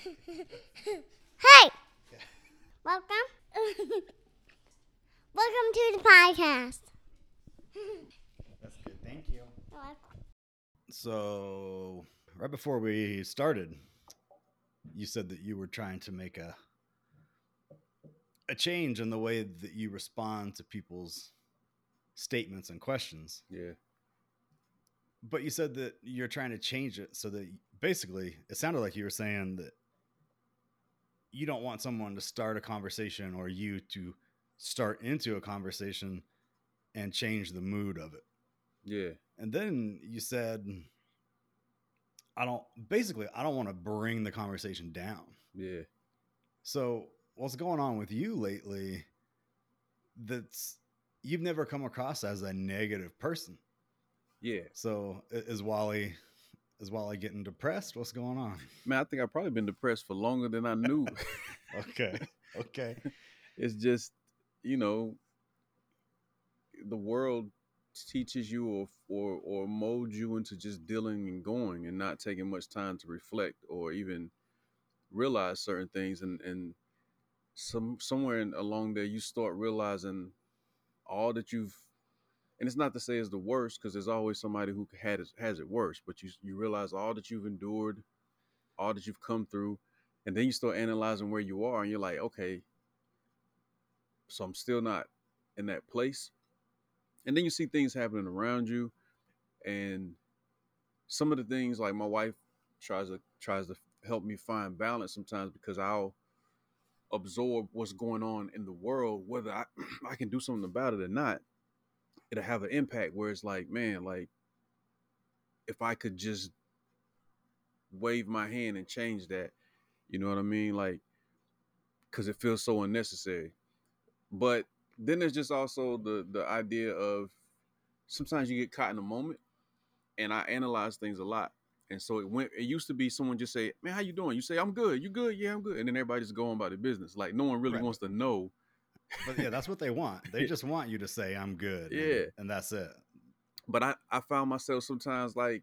Hey! Welcome. Welcome to the podcast. That's good. Thank you. So, right before we started, you said that you were trying to make a a change in the way that you respond to people's statements and questions. Yeah. But you said that you're trying to change it so that basically it sounded like you were saying that you don't want someone to start a conversation or you to start into a conversation and change the mood of it. Yeah. And then you said, I don't, basically, I don't want to bring the conversation down. Yeah. So, what's going on with you lately that's you've never come across as a negative person? Yeah. So, is Wally, is Wally getting depressed? What's going on? Man, I think I've probably been depressed for longer than I knew. Okay. Okay. it's just, you know, the world teaches you or or or molds you into just dealing and going and not taking much time to reflect or even realize certain things and and some somewhere in, along there you start realizing all that you've and it's not to say it's the worst because there's always somebody who had has it worse but you you realize all that you've endured all that you've come through and then you start analyzing where you are and you're like okay so i'm still not in that place. And then you see things happening around you and some of the things like my wife tries to tries to help me find balance sometimes because i'll absorb what's going on in the world whether i, I can do something about it or not it'll have an impact where it's like man like if i could just wave my hand and change that you know what i mean? Like because it feels so unnecessary. But then there's just also the the idea of sometimes you get caught in a moment and i analyze things a lot. And so it went it used to be someone just say man how you doing? You say i'm good. You good? Yeah i'm good. And then everybody just go on about their business. Like no one really Right. wants to know But yeah, that's what they want. They just want you to say, I'm good. Yeah. And, that's it. but I, I found myself sometimes like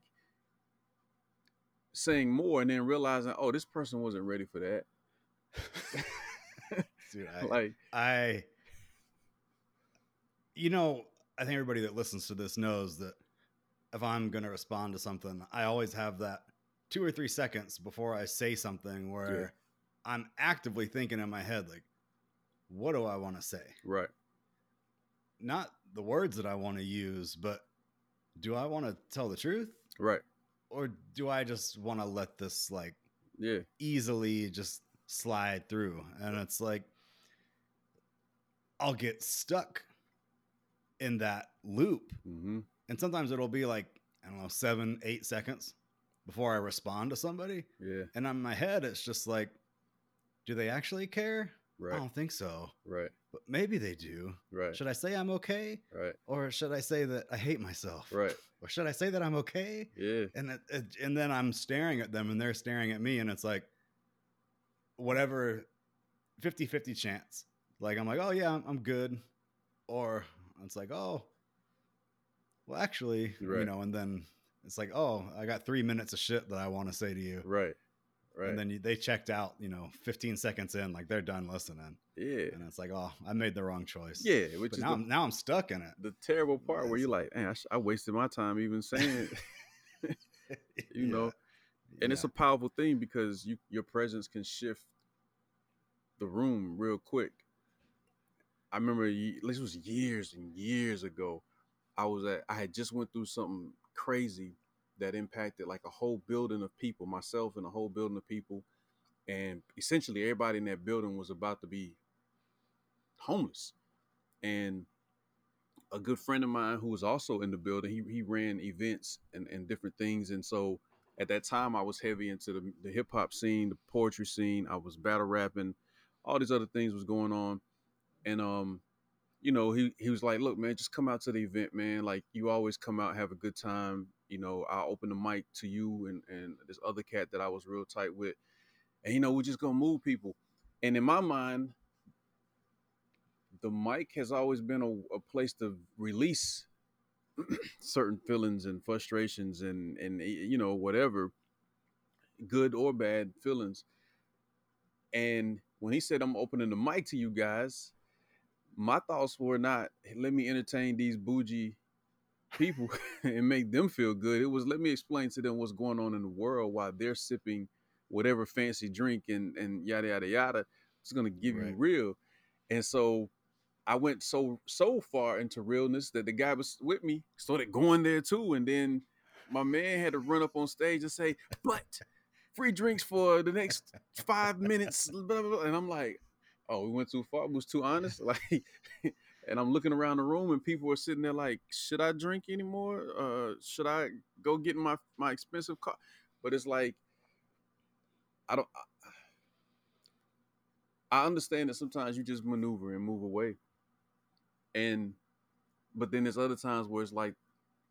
saying more and then realizing, oh, this person wasn't ready for that. Dude, I, like, I, you know, I think everybody that listens to this knows that if I'm going to respond to something, I always have that two or three seconds before I say something where I'm actively thinking in my head, like, what do I want to say? right, Not the words that I want to use, but do I want to tell the truth right, or do I just want to let this like yeah, easily just slide through. And it's like, I'll get stuck in that loop. mm-hmm, And sometimes it'll be like, I don't know, seven, eight seconds before I respond to somebody. yeah, And in my head, it's just like, do they actually care? I don't think so. right, But maybe they do. right, Should I say I'm okay? right, Or should I say that I hate myself? right, Or should I say that I'm okay? yeah, and it, it, and then I'm staring at them and they're staring at me and it's like whatever 50-50 chance. Like I'm like oh yeah I'm, I'm good. Or it's like oh well actually you know and then it's like oh I got 3 minutes of shit that I want to say to you. Right, right, and then you, they checked out you know 15 seconds in like they're done listening. Yeah, and it's like oh I made the wrong choice. Yeah, which but is now, the, I'm, now I'm stuck in it. the terrible part where you're like, man, I, sh- I wasted my time even saying it. you know, and it's a powerful thing because you your presence can shift the room real quick. I remember this was years and years ago. I was at I had just went through something crazy that impacted like a whole building of people, myself and a whole building of people, and essentially everybody in that building was about to be homeless. And a good friend of mine who was also in the building, he he ran events and, and different things. And so at that time I was heavy into the, the hip hop scene, the poetry scene. I was battle rapping, all these other things was going on. And um, you know, he he was like, Look, man, just come out to the event, man. Like you always come out, have a good time. You know, I'll open the mic to you and, and this other cat that I was real tight with. And you know, we're just gonna move people. And in my mind, the mic has always been a, a place to release certain feelings and frustrations and and you know whatever good or bad feelings And when he said, I'm opening the mic to you guys, my thoughts were not, let me entertain these bougie people and make them feel good. It was, let me explain to them what's going on in the world while they're sipping whatever fancy drink and, and yada, yada, yada. It's going to give you real. And so I went so, so far into realness that the guy was with me started going there too. And then my man had to run up on stage and say, but free drinks for the next five minutes. blah, blah, blah. And I'm like, oh, we went too far. We was too honest. Like, and I'm looking around the room and people are sitting there like, should I drink anymore? Uh, should I go get my, my expensive car? But it's like, I don't, I, I understand that sometimes you just maneuver and move away. And, but then there's other times where it's like,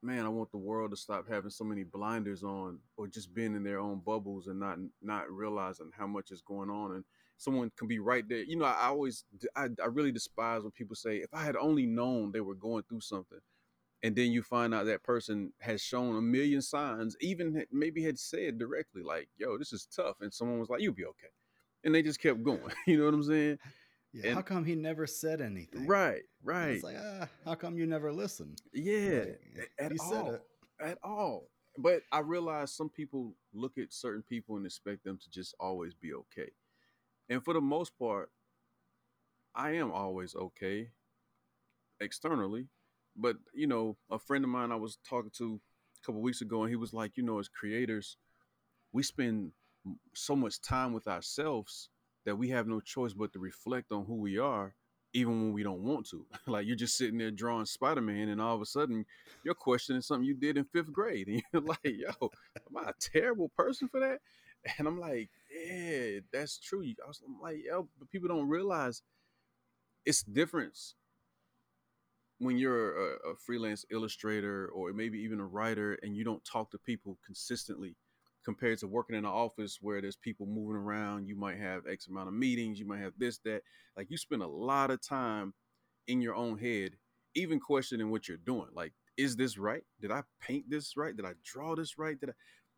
man, I want the world to stop having so many blinders on or just being in their own bubbles and not not realizing how much is going on and someone can be right there. You know, I, always I, I really despise when people say if I had only known they were going through something and then you find out that person has shown a million signs, even maybe had said directly like, "Yo, this is tough." And someone was like, "You'll be okay." And they just kept going. You know what I'm saying? Yeah, how come he never said anything? Right, right. It's like, ah, how come you never listened? yeah, Like, at all. said it. at all. But I realize some people look at certain people and expect them to just always be okay. And for the most part, I am always okay externally. But, you know, a friend of mine I was talking to a couple weeks ago, and he was like, you know, as creators, we spend so much time with ourselves that we have no choice but to reflect on who we are, even when we don't want to. like you're just sitting there drawing Spider Man, and all of a sudden you're questioning something you did in fifth grade, and you're like, "Yo, am I a terrible person for that?" And I'm like, "Yeah, that's true." I was I'm like, "Yo," but people don't realize it's difference when you're a, a freelance illustrator or maybe even a writer, and you don't talk to people consistently compared to working in an office where there's people moving around. You might have X amount of meetings, you might have this, that. Like you spend a lot of time in your own head, even questioning what you're doing. Like, is this right? Did I paint this right? Did I draw this right? Did I?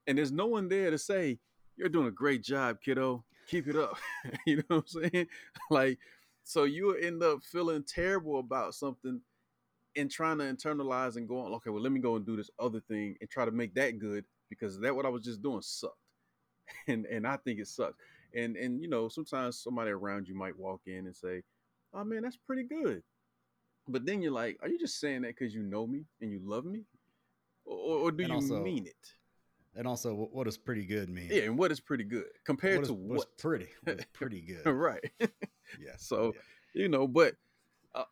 And there's no one there to say, You're doing a great job, kiddo. Keep it up. you know what I'm saying? Like, so you end up feeling terrible about something and trying to internalize and go on, okay, well, let me go and do this other thing and try to make that good because that what I was just doing sucked. And and I think it sucks. And and you know, sometimes somebody around you might walk in and say, Oh man, that's pretty good. But then you're like, Are you just saying that because you know me and you love me? Or, or do And you also- mean it? And also, wh- what does pretty good mean? Yeah, and what is pretty good compared what is, to what's what? pretty? What's pretty good? right. Yeah. So, yeah. you know, but uh,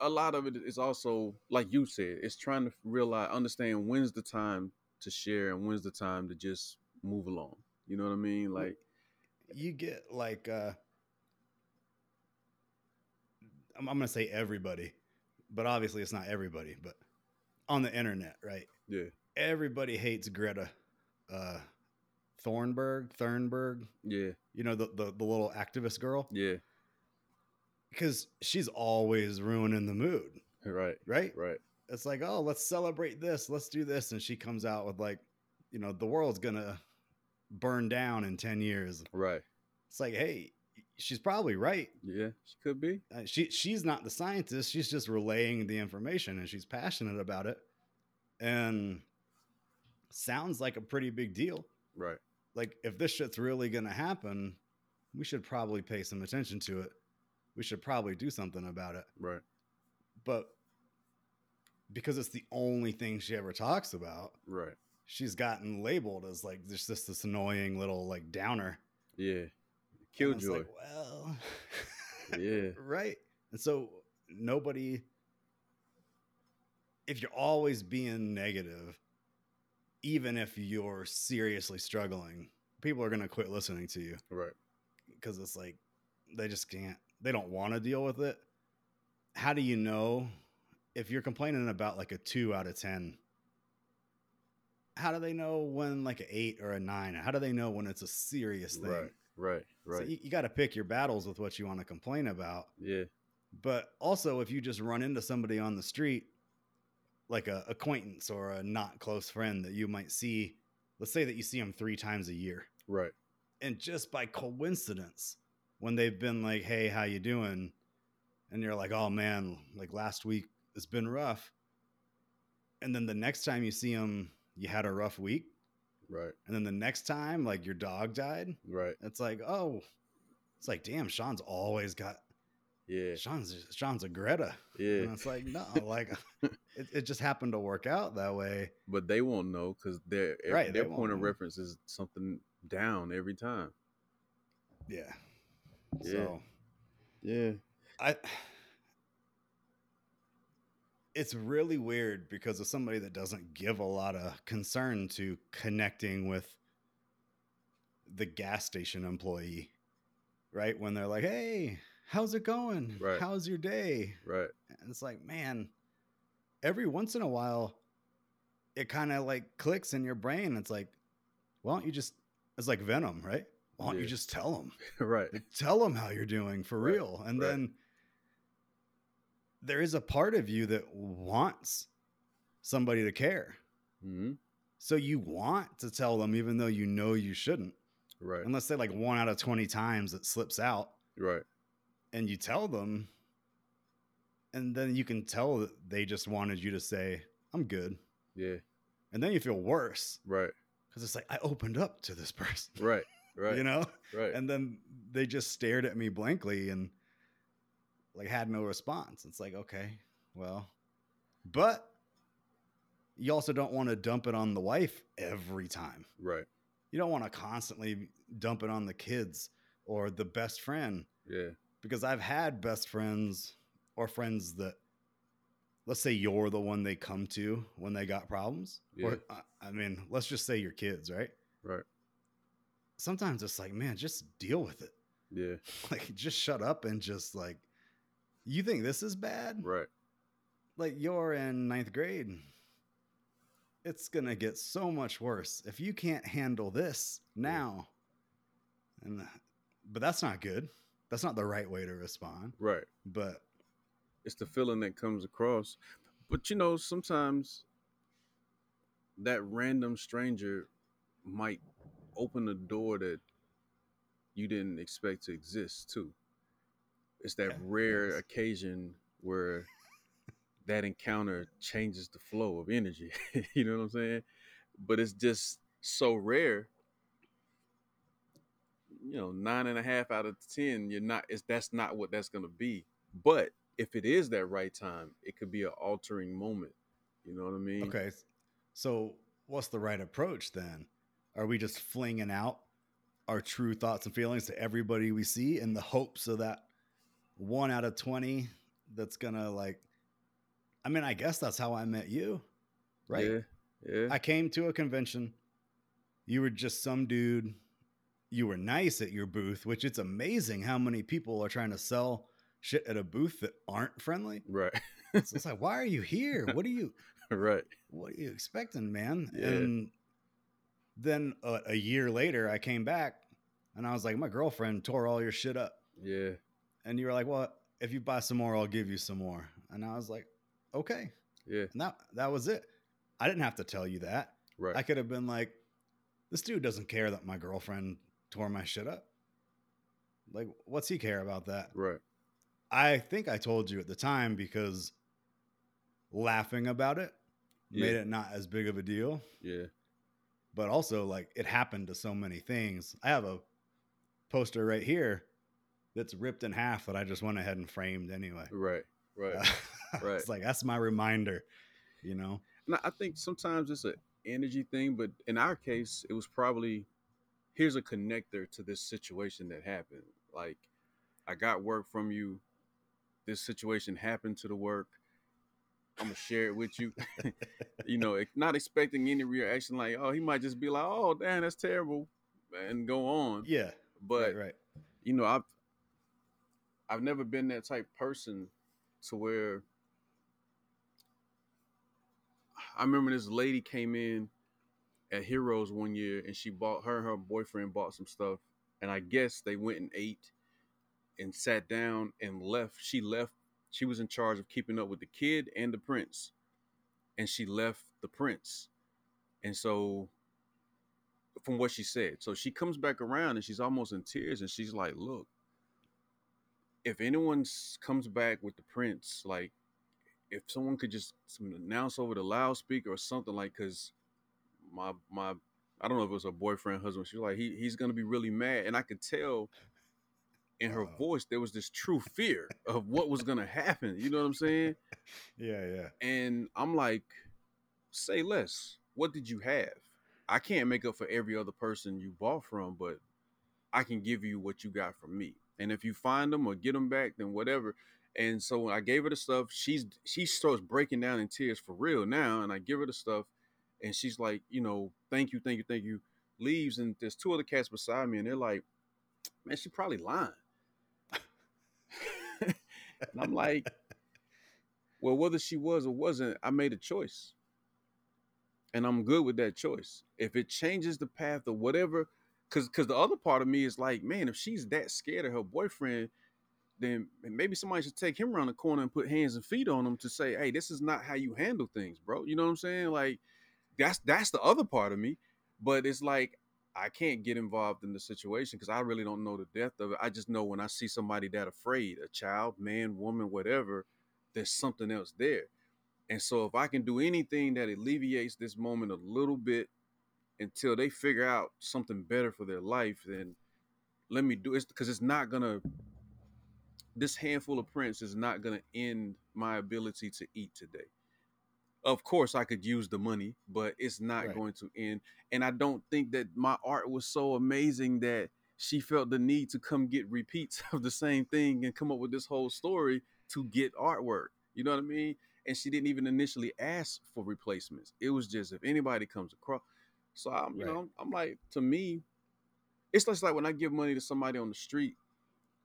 a lot of it is also, like you said, it's trying to realize, understand when's the time to share and when's the time to just move along. You know what I mean? Like, you get like uh I'm, I'm gonna say everybody but obviously it's not everybody but on the internet right yeah, everybody hates greta uh thornburg thornburg yeah, you know the, the the little activist girl? Yeah, because she's always ruining the mood. Right, right? Right, it's like oh let's celebrate this let's do this. And she comes out with like you know the world's gonna burn down in 10 years. Right. it's like hey she's probably right. Yeah, she could be. uh, she she's not the scientist. She's just relaying the information and she's passionate about it. And sounds like a pretty big deal. Right, like if this shit's really gonna happen we should probably pay some attention to it. We should probably do something about it. Right, but because it's the only thing she ever talks about right. she's gotten labeled as like just this this annoying little like downer. Yeah. Killjoy. like, well yeah, right. And so nobody if you're always being negative even if you're seriously struggling people are going to quit listening to you. Right, because it's like they just can't they don't want to deal with it. How do you know if you're complaining about like a 2 out of 10 how do they know when like an 8 or a 9 how do they know when it's a serious thing? Right, right, so right. you, you got to pick your battles with what you want to complain about. Yeah, but also if you just run into somebody on the street like a acquaintance or a not close friend that you might see let's say that you see them three times a year right, and just by coincidence, when they've been like, "Hey, how you doing?" and you're like, "Oh man, like last week it's been rough," and then the next time you see them, you had a rough week, Right. and then the next time, like your dog died, Right. it's like, oh, it's like, damn, Sean's always got Yeah. Sean's Sean's a Greta, Yeah. and it's like, no, like it, it just happened to work out that way. But they won't know because their Right, their point of know. reference is something down every time. Yeah. Yeah. So Yeah. I it's really weird because of somebody that doesn't give a lot of concern to connecting with the gas station employee, right? When they're like, "Hey, how's it going? Right. How's your day?" Right. And it's like, man, every once in a while, it kind of like clicks in your brain. It's like, why don't you just? It's like Venom, right? Why don't you just tell them? right. Like, tell them how you're doing for Right, real and right. then there is a part of you that wants somebody to care hmm so you want to tell them even though you know you shouldn't Right. Unless they like one out of 20 times it slips out Right. and you tell them and then you can tell that they just wanted you to say i'm good Yeah. and then you feel worse Right. because it's like i opened up to this person Right. Right. you know Right. and then they just stared at me blankly and like had no response it's like okay well but you also don't want to dump it on the wife every time right. you don't want to constantly dump it on the kids or the best friend Yeah. because i've had best friends or friends that let's say you're the one they come to when they got problems Yeah. I- i mean let's just say your kids right Right. sometimes it's like man just deal with it Yeah. like just shut up and just like you think this is bad Right. like you're in ninth grade it's gonna get so much worse if you can't handle this now and but that's not good that's not the right way to respond Right. but It's the feeling that comes across. But you know, sometimes that random stranger might open a door that you didn't expect to exist too. It's that Yeah, rare yes. occasion where that encounter changes the flow of energy. you know what I'm saying? But it's just so rare. You know, nine and a half out of ten, you're not. It's that's not what that's gonna be. But if it is that right time, it could be an altering moment. You know what I mean? okay so what's the right approach then are we just flinging out our true thoughts and feelings to everybody we see in the hopes of that one out of 20 that's gonna like i mean i guess that's how i met you right Yeah. Yeah. i came to a convention you were just some dude you were nice at your booth which it's amazing how many people are trying to sell shit at a booth that aren't friendly right. so it's like why are you here what are you right. what are you expecting, man? Yeah. And then uh, a year later, I came back and I was like, my girlfriend tore all your shit up. Yeah. And you were like, well, if you buy some more, I'll give you some more. And I was like, okay. Yeah. And that, that was it. I didn't have to tell you that. Right. I could have been like, this dude doesn't care that my girlfriend tore my shit up. Like, what's he care about that? right. I think I told you at the time because laughing about it made it not as big of a deal. Yeah. but also like it happened to so many things. I have a poster right here that's ripped in half that I just went ahead and framed anyway. Right. Right. right. it's like that's my reminder, you know. And I think sometimes it's an energy thing, but in our case, it was probably here's a connector to this situation that happened. Like, I got work from you. This situation happened to the work. I'm gonna share it with you. you know, not expecting any reaction. Like, oh, he might just be like, "Oh, damn, that's terrible," and go on. Yeah, But right, right. you know, I've I've never been that type person to where I remember this lady came in at Heroes one year and she bought her and her boyfriend bought some stuff and I guess they went and ate and sat down and left. She left. She was in charge of keeping up with the kid and the prints. And she left the prints. And so from what she said. So she comes back around and she's almost in tears and she's like, "Look, if anyone comes back with the prints, like if someone could just announce over the loudspeaker or something like cuz my my I don't know if it was her boyfriend, husband. She was like, he he's gonna be really mad, and I could tell in her Uh-oh. voice there was this true fear of what was gonna happen. You know what I'm saying? Yeah, yeah. And I'm like, say less. What did you have? I can't make up for every other person you bought from, but I can give you what you got from me. And if you find them or get them back, then whatever. And so when I gave her the stuff, she's she starts breaking down in tears for real now. And I give her the stuff, and she's like, you know, thank you, thank you, thank you. Leaves, and there's two other cats beside me, and they're like, man, she probably lying. And I'm like, well, whether she was or wasn't, I made a choice. And I'm good with that choice. If it changes the path or whatever, because because the other part of me is like, man, if she's that scared of her boyfriend, then maybe somebody should take him around the corner and put hands and feet on him to say, hey, this is not how you handle things, bro. You know what I'm saying? Like, that's that's the other part of me. But it's like I can't get involved in the situation because I really don't know the depth of it. I just know when I see somebody that afraid, a child, man, woman, whatever, there's something else there. And so if I can do anything that alleviates this moment a little bit until they figure out something better for their life, then let me do it because it's not gonna this handful of prints is not gonna end my ability to eat today. Of course I could use the money, but it's not Right. going to end. And I don't think that my art was so amazing that she felt the need to come get repeats of the same thing and come up with this whole story to get artwork. You know what I mean? And she didn't even initially ask for replacements. It was just if anybody comes across. So I'm, you Right. know, I'm like, to me, it's just like when I give money to somebody on the street,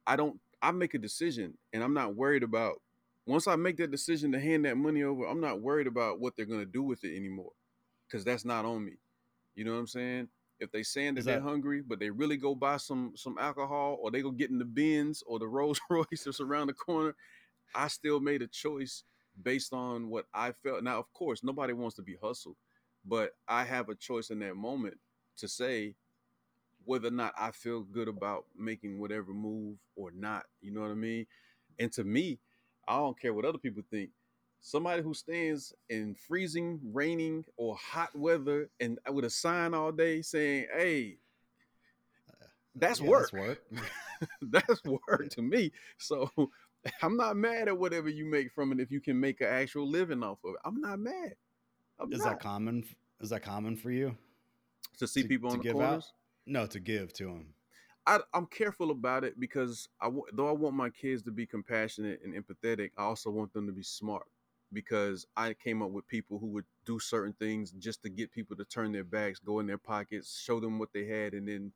I don't, I make a decision and I'm not worried about, once I make that decision to hand that money over, I'm not worried about what they're going to do with it anymore. Cause that's not on me. You know what I'm saying? If they saying that, they're hungry, but they really go buy some some alcohol, or they go get in the Benz or the Rolls Royce that's around the corner, I still made a choice based on what I felt. Now, of course, nobody wants to be hustled, but I have a choice in that moment to say whether or not I feel good about making whatever move or not. You know what I mean? And to me, I don't care what other people think. Somebody who stands in freezing, raining, or hot weather and with a sign all day saying, "Hey, uh, that's Yeah, work." That's work. that's work to me. So I'm not mad at whatever you make from it if you can make an actual living off of it. I'm not mad. I'm Is not. that common? Is that common for you? to see to- people to on the give out? corners? No, to give to them. I, I'm careful about it because I, though I want my kids to be compassionate and empathetic, I also want them to be smart. Because I came up with people who would do certain things just to get people to turn their backs, go in their pockets, show them what they had, and then,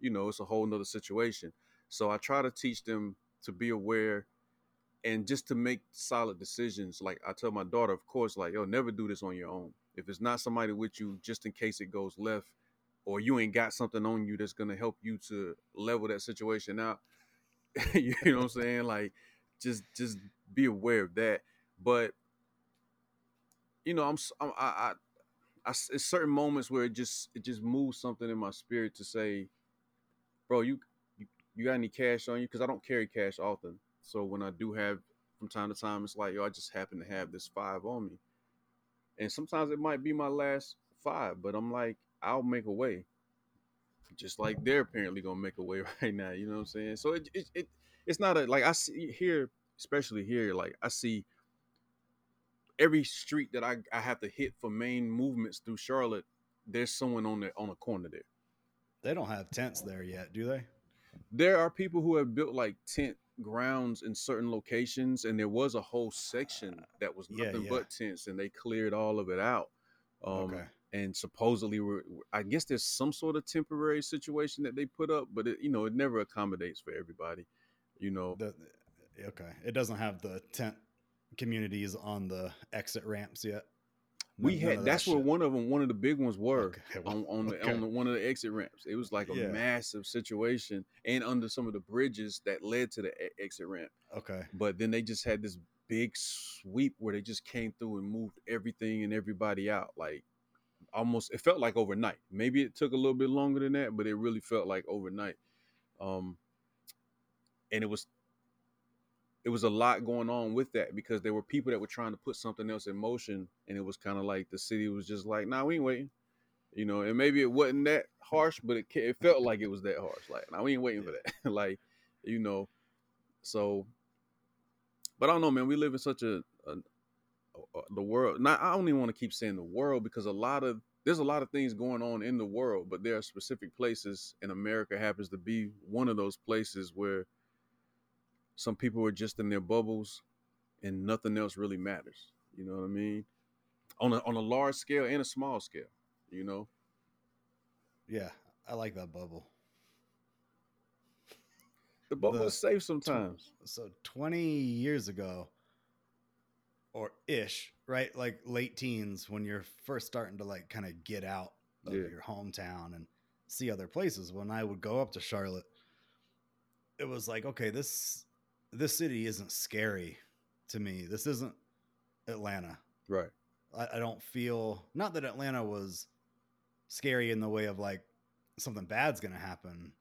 you know, it's a whole nother situation. So I try to teach them to be aware and just to make solid decisions. Like I tell my daughter, of course, like, yo, never do this on your own. If it's not somebody with you, just in case it goes left, or you ain't got something on you that's gonna help you to level that situation out. you know what I'm saying? Like, just just be aware of that. But you know, I'm, I'm I, I, I it's certain moments where it just it just moves something in my spirit to say, bro, you you, you got any cash on you? Because I don't carry cash often. So when I do have from time to time, it's like, yo, I just happen to have this five on me. And sometimes it might be my last five, but I'm like, I'll make a way. Just like they're apparently gonna make a way right now. You know what I'm saying? So it it, it it's not a like I see here, especially here, like I see every street that I, I have to hit for main movements through Charlotte, there's someone on the on a corner there. They don't have tents there yet, do they? There are people who have built like tent grounds in certain locations, and there was a whole section that was Yeah, nothing yeah. but tents, and they cleared all of it out. Um, okay. And supposedly, we're, I guess there's some sort of temporary situation that they put up, but it, you know, it never accommodates for everybody. You know, The, eh, okay. It doesn't have the tent communities on the exit ramps yet. we had that's that where one of them, one of the big ones were. Okay, on, on the okay. on the, one of the exit ramps. It was like a Yeah. massive situation, and under some of the bridges that led to the exit ramp. Okay. But then they just had this big sweep where they just came through and moved everything and everybody out. Like almost it felt like overnight. Maybe it took a little bit longer than that, but it really felt like overnight. Um, and it was it was a lot going on with that because there were people that were trying to put something else in motion, and it was kind of like the city was just like, "Nah, we ain't waiting," you know. And maybe it wasn't that harsh, but it it felt like it was that harsh. Like, "Nah, we ain't waiting for that." like, you know, so. But I don't know, man. We live in such a, a Uh, uh, the world. Not I don't even want to keep saying the world because a lot of there's a lot of things going on in the world, but there are specific places, and America happens to be one of those places where some people are just in their bubbles and nothing else really matters. You know what I mean? On a on a large scale and a small scale, you know. Yeah, I like that bubble. The bubble The is safe sometimes. So 20 years ago, or ish, right? Like late teens, when you're first starting to like kind of get out of Yeah. your hometown and see other places. When I would go up to Charlotte, it was like, okay, this this city isn't scary to me. This isn't Atlanta. Right. I, I don't feel not that Atlanta was scary in the way of like something bad's gonna happen.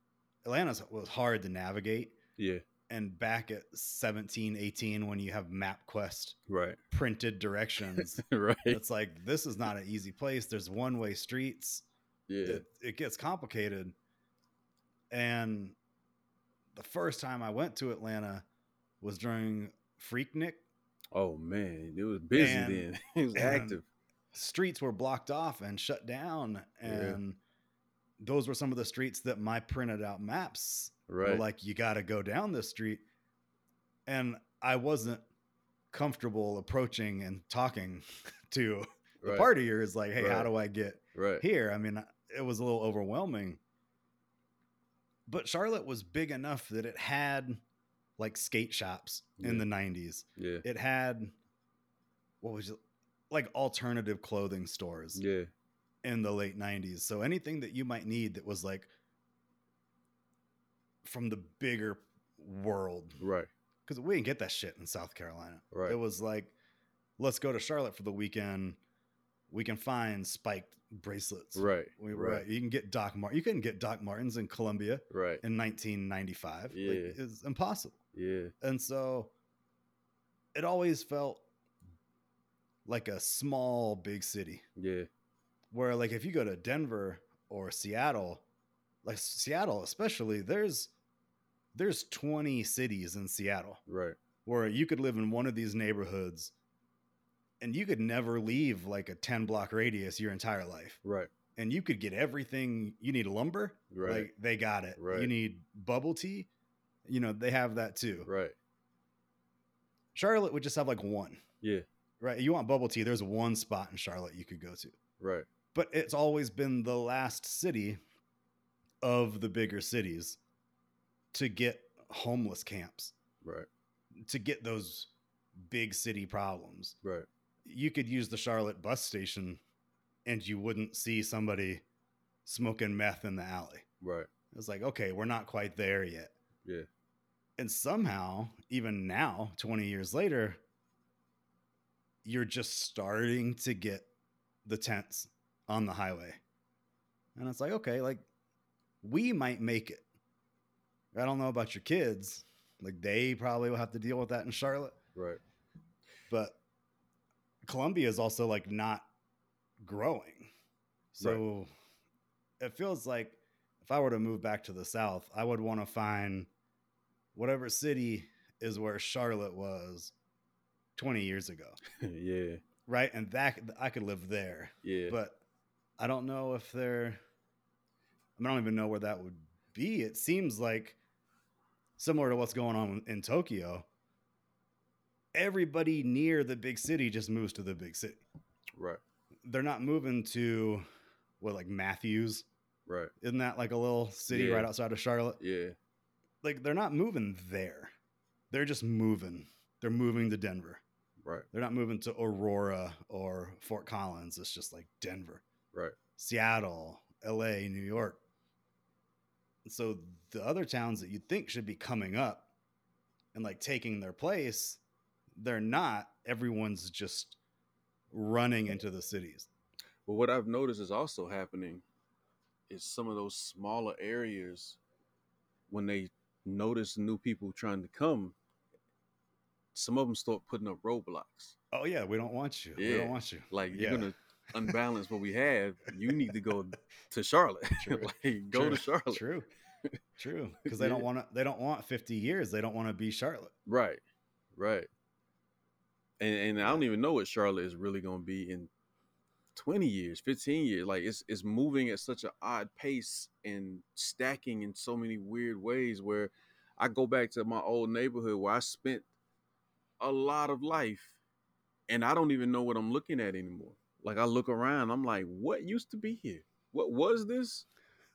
Atlanta was hard to navigate. Yeah. And back at 17, 18, when you have MapQuest Right. printed directions, right. it's like this is not an easy place. There's one way streets. Yeah. It, it gets complicated. And the first time I went to Atlanta was during Freaknik. Oh man, it was busy And- then. it was active. streets were blocked off and shut down Yeah. and those were some of the streets that my printed out maps were Right. like you got to go down this street and i wasn't comfortable approaching and talking to the right. Is like hey how do i get Right. here i mean it was a little overwhelming but charlotte was big enough that it had like skate shops in the 90s Yeah. it had what was it like alternative clothing stores Yeah. in the late 90s so anything that you might need that was like from the bigger world Right. because we didn't get that shit in south carolina Right. it was like let's go to charlotte for the weekend we can find spiked bracelets Right. we, right. right. you can get doc martin you couldn't get doc martens in columbia Right. in 1995 Yeah. like, it's impossible Yeah. and so it always felt like a small big city Yeah. where like if you go to Denver or Seattle, like Seattle especially, there's there's 20 cities in Seattle Right. where you could live in one of these neighborhoods and you could never leave like a 10 block radius your entire life. Right. And you could get everything you need lumber, Right. like they got it. Right. You need bubble tea, you know, they have that too. Right. Charlotte would just have like one, Yeah. right? You want bubble tea, there's one spot in Charlotte you could go to. Right. but it's always been the last city of the bigger cities to get homeless camps, Right. to get those big city problems. Right. You could use the Charlotte bus station and you wouldn't see somebody smoking meth in the alley. Right. It's like, okay, we're not quite there yet. Yeah. And somehow, even now, 20 years later, you're just starting to get the tents on the highway. And it's like, okay, like we might make it. I don't know about your kids. Like they probably will have to deal with that in Charlotte. Right. But Columbia is also like not growing. So it feels like if I were to move back to the South, I would want to find whatever city is where Charlotte was 20 years ago. yeah. Right. And that I could live there. Yeah. But I don't know if they're, I, mean, I don't even know where that would be. It seems like similar to what's going on in Tokyo. Everybody near the big city just moves to the big city. right. They're not moving to what, like Matthews? Right. Isn't that like a little city Yeah. right outside of Charlotte? Yeah. Like they're not moving there. They're just moving. They're moving to Denver. Right. They're not moving to Aurora or Fort Collins. It's just like Denver. Right. Seattle, LA, New York. So the other towns that you'd think should be coming up and like taking their place, they're not. Everyone's just running into the cities. But what I've noticed is also happening is some of those smaller areas when they notice new people trying to come, some of them start putting up roadblocks. Oh yeah, we don't want you. We don't want you. Like Yeah. you're gonna unbalance what we have. You need to go to Charlotte. True. like go True. to Charlotte. True. True. Because they don't want to. They don't want fifty years. They don't want to be Charlotte. Right. Right. And and I don't even know what Charlotte is really gonna be in 20 years, 15 years. Like it's it's moving at such an odd pace and stacking in so many weird ways where I go back to my old neighborhood where I spent a lot of life and I don't even know what I'm looking at anymore. Like I look around, I'm like, what used to be here? What was this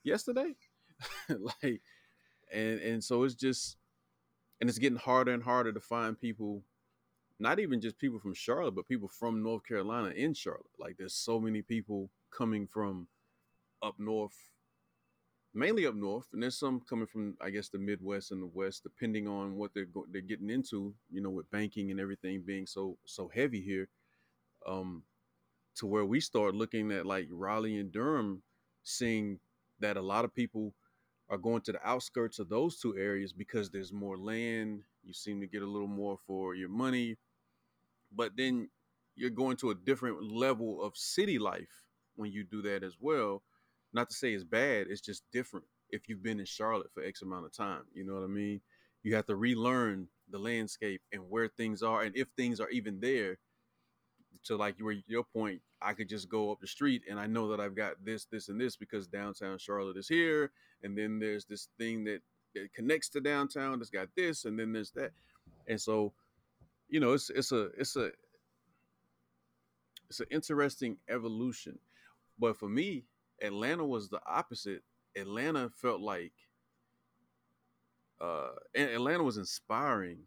yesterday? like and and so it's just and it's getting harder and harder to find people not even just people from Charlotte, but people from North Carolina in Charlotte. Like there's so many people coming from up north, mainly up north, and there's some coming from I guess the Midwest and the West, depending on what they're go- they're getting into. You know, with banking and everything being so so heavy here, um, to where we start looking at like Raleigh and Durham, seeing that a lot of people are going to the outskirts of those two areas because there's more land. You seem to get a little more for your money, but then you're going to a different level of city life when you do that as well. Not to say it's bad, it's just different if you've been in Charlotte for X amount of time. You know what I mean? You have to relearn the landscape and where things are and if things are even there. To like your your point, I could just go up the street and I know that I've got this, this, and this because downtown Charlotte is here, and then there's this thing that that connects to downtown that's got this, and then there's that, and so, you know, it's it's a it's a it's an interesting evolution, but for me, Atlanta was the opposite. Atlanta felt like, uh, Atlanta was inspiring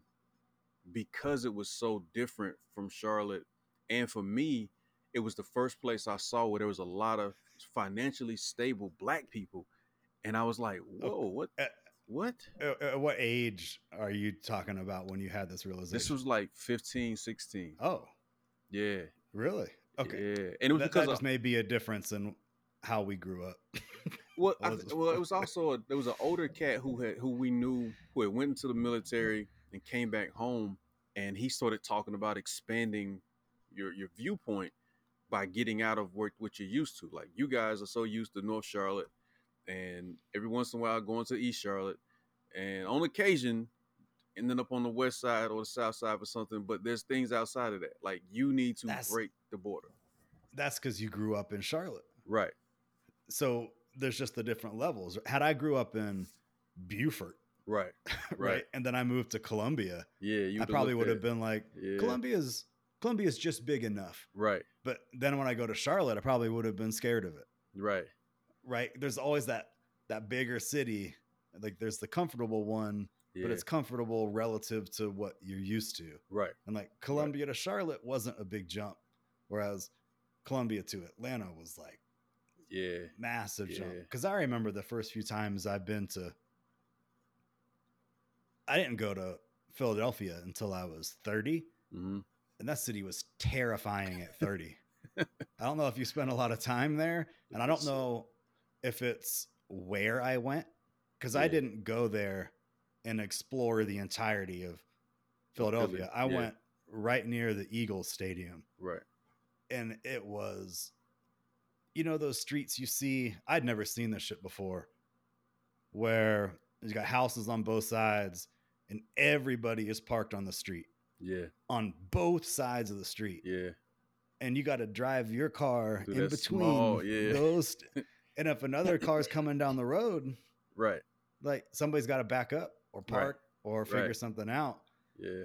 because it was so different from Charlotte, and for me, it was the first place I saw where there was a lot of financially stable black people, and I was like, "Whoa, what? Uh, What?" Uh, uh, what age are you talking about when you had this realization? This was like 15, 16. Oh, Yeah. really? Okay. Yeah. And it was that, because that may be a difference in how we grew up. well, I, well, it was also a, there was an older cat who had who we knew who had went into the military and came back home, and he started talking about expanding your your viewpoint by getting out of what what you're used to. Like you guys are so used to North Charlotte, and every once in a while going to East Charlotte, and on occasion ending up on the west side or the south side or something. But there's things outside of that. Like you need to That's- break the border. That's because you grew up in Charlotte. Right. So there's just the different levels. Had I grew up in Beaufort, Right. right, Right. and then I moved to Columbia, Yeah. You I probably would have been like, Yeah. Columbia's Columbia's just big enough. Right. But then when I go to Charlotte, I probably would have been scared of it. Right. Right? There's always that that bigger city. Like there's the comfortable one, Yeah. but it's comfortable relative to what you're used to. right. And like Columbia to Charlotte wasn't a big jump, whereas Columbia to Atlanta was like Yeah. massive jump. Because I remember the first few times I've been to, I didn't go to Philadelphia until I was 30, hmm and that city was terrifying at 30. I don't know if you spent a lot of time there, and I don't know if it's where I went because I didn't go there and explore the entirety of Philadelphia. I yeah. went right near the Eagles Stadium Right. and it was you know those streets you see i'd never seen this shit before where you got houses on both sides and everybody is parked on the street Yeah. on both sides of the street Yeah. and you got to drive your car Through in between small- yeah. those and if another car's coming down the road Right. like somebody's got to back up or Right. park or figure Right. something out Yeah.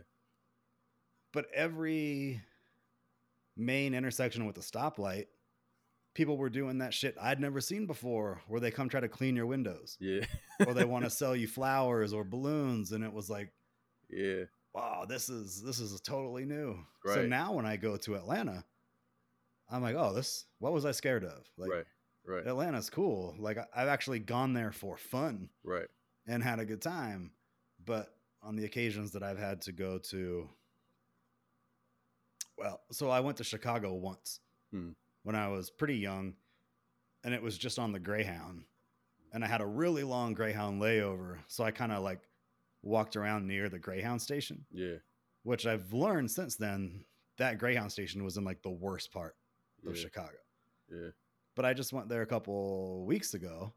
but every main intersection with a stoplight, people were doing that shit I'd never seen before, where they come try to clean your windows, Yeah. or they want to sell you flowers or balloons, and it was like, yeah. Wow, this is this is totally new. So now when I go to Atlanta, I'm like, oh, this what was I scared of? Like right. Right. Atlanta's cool. Like I- I've actually gone there for fun Right. and had a good time, but on the occasions that I've had to go to well, so I went to Chicago once. Hmm. when I was pretty young, and it was just on the Greyhound, and I had a really long Greyhound layover, so I kind of like walked around near the Greyhound station, Yeah. which I've learned since then that Greyhound station was in like the worst part of Yeah. Chicago. Yeah. But I just went there a couple weeks ago,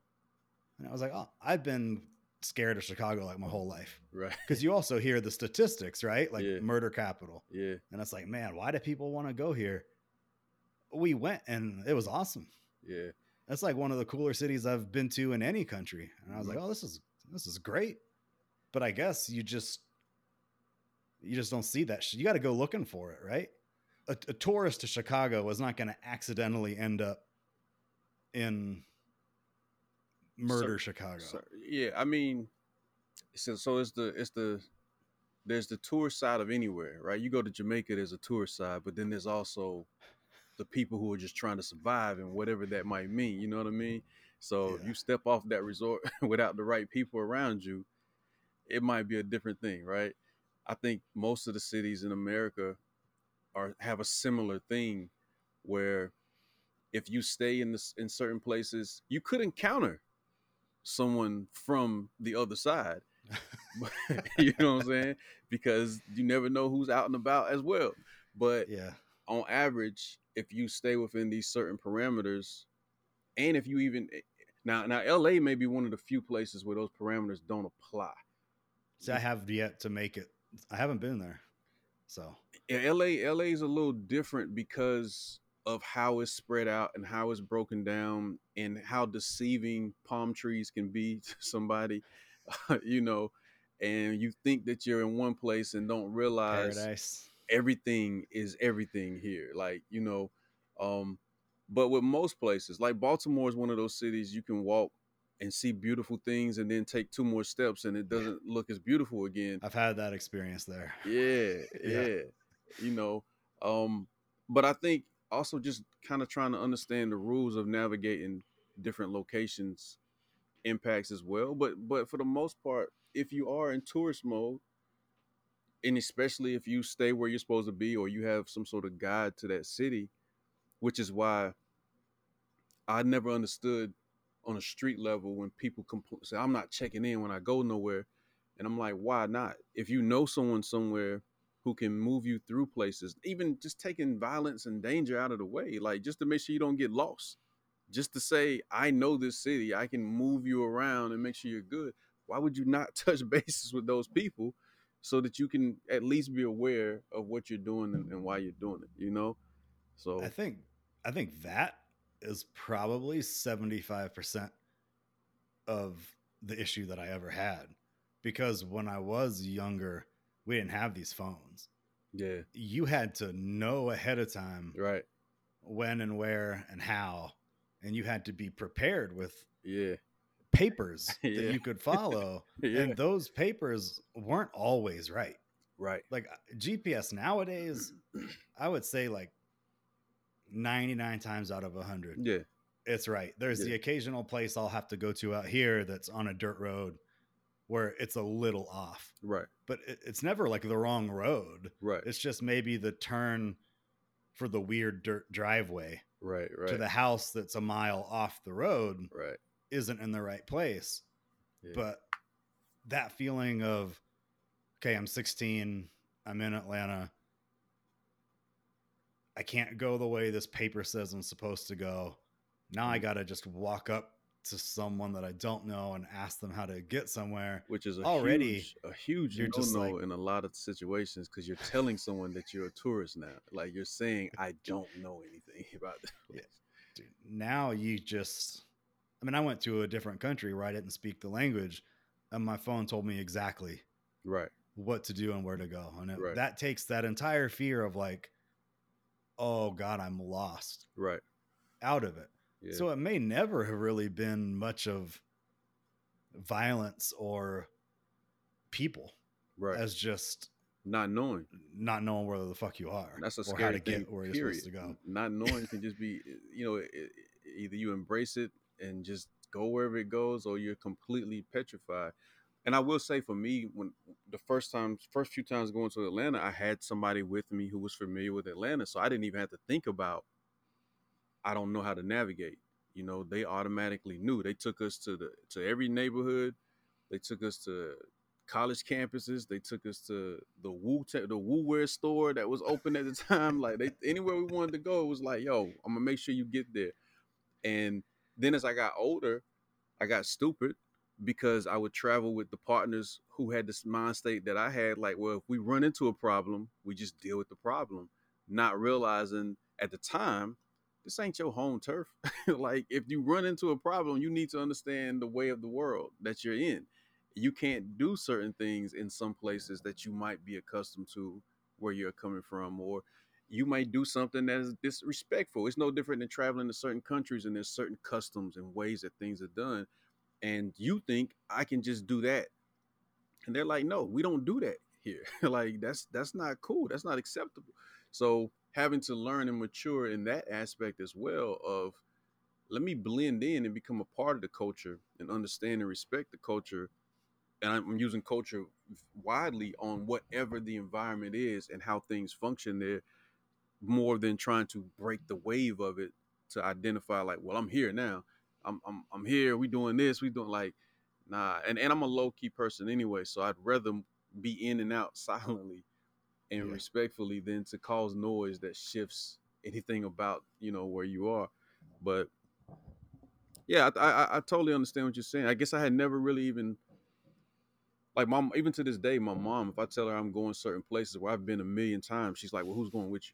and I was like, oh, I've been scared of Chicago like my whole life Right. because you also hear the statistics, right? Like Yeah. murder capital. Yeah. And it's like, man, why do people want to go here? We went and it was awesome. Yeah. That's like one of the cooler cities I've been to in any country. And I was like, Mhm. oh, this is this is great. But I guess you just you just don't see that. sh- You got to go looking for it, right? A, a tourist to Chicago is not going to accidentally end up in murder Chicago. So, yeah, I mean, so so it's the it's the there's the tourist side of anywhere, right? You go to Jamaica, there's a tourist side, but then there's also the people who are just trying to survive and whatever that might mean. You know what I mean? So Yeah. you step off that resort without the right people around you, it might be a different thing, right? I think most of the cities in America are have a similar thing where if you stay in this in certain places, you could encounter someone from the other side. you know what I'm saying? Because you never know who's out and about as well. But yeah. on average, if you stay within these certain parameters, and if you even eh, now now LA may be one of the few places where those parameters don't apply. See, I have yet to make it. I haven't been there. So, Yeah, LA LA is a little different because of how it's spread out and how it's broken down and how deceiving palm trees can be to somebody, you know, and you think that you're in one place and don't realize paradise. everything is everything here. Like, you know, um, but with most places, like Baltimore is one of those cities you can walk and see beautiful things and then take two more steps and it doesn't look as beautiful again. I've had that experience there. Yeah, Yeah. yeah. You know, um, but I think also just kind of trying to understand the rules of navigating different locations impacts as well. But but for the most part, if you are in tourist mode, and especially if you stay where you're supposed to be or you have some sort of guide to that city, which is why I never understood on a street level when people compl- say I'm not checking in when I go nowhere, and I'm like, why not? If you know someone somewhere who can move you through places, even just taking violence and danger out of the way, like just to make sure you don't get lost, just to say I know this city, I can move you around and make sure you're good. Why would you not touch bases with those people so that you can at least be aware of what you're doing and, and why you're doing it? You know, so I think I think that is probably 75% of the issue that I ever had because when I was younger, we didn't have these phones. yeah, You had to know ahead of time right, when and where and how and you had to be prepared with yeah, papers Yeah. that you could follow yeah, and those papers weren't always right. right, Like uh, GPS nowadays, I would say like 99 times out of 100 yeah, it's right. There's the occasional place I'll have to go to out here that's on a dirt road where it's a little off, right, but it, it's never like the wrong road. right, It's just maybe the turn for the weird dirt driveway right, right, to the house that's a mile off the road right. isn't in the right place. Yeah. But that feeling of, okay, I'm 16, I'm in Atlanta. I can't go the way this paper says I'm supposed to go. Now. I hmm. got to just walk up to someone that I don't know and ask them how to get somewhere. which is a Already, huge, a huge you're no no like- in a lot of situations because you're telling someone that you're a tourist now. Like you're saying, I don't know anything about this. Yeah. Dude, now you just, I mean, I went to a different country where I didn't speak the language, and my phone told me exactly Right, what to do and where to go. And it, Right. that takes that entire fear of like, oh God, I'm lost right. out of it. Yeah. So it may never have really been much of violence or people right. as just Not knowing. not knowing where the fuck you are. That's a scary or how to thing. get where you're supposed to go. Not knowing can just be, eh, you know, it, it- either you embrace it and just go wherever it goes, or you're completely petrified. And I will say, for me, when the first time, first few times going to Atlanta, I had somebody with me who was familiar with Atlanta, so I didn't even have to think about. I don't know how to navigate. You know, they automatically knew. They took us to the to every neighborhood. They took us to college campuses. They took us to the Wu the Wu Wear store that was open at the time. Like they anywhere we wanted to go, it was like, yo, I'm gonna make sure you get there. And then as I got older, I got stupid because I would travel with the partners who had this mind state that I had, like, well, if we run into a problem, we just deal with the problem, not realizing at the time this ain't your home turf. like if you run into a problem, you need to understand the way of the world that you're in. You can't do certain things in some places that you might be accustomed to where you're coming from, or you might do something that is disrespectful. It's no different than traveling to certain countries and there's certain customs and ways that things are done. And you think I can just do that. And they're like, no, we don't do that here. like that's that's not cool. That's not acceptable. So having to learn and mature in that aspect as well of let me blend in and become a part of the culture and understand and respect the culture and i'm using culture widely on whatever the environment is and how things function there more than trying to break the wave of it to identify like well i'm here now i'm i'm, I'm here we doing this we doing like nah and, and i'm a low-key person anyway so i'd rather be in and out silently and Yeah. respectfully than to cause noise that shifts anything about you know where you are. But yeah I, I i totally understand what you're saying. I guess i had never really even like mom even to this day my mom if i tell her i'm going certain places where i've been a million times she's like well who's going with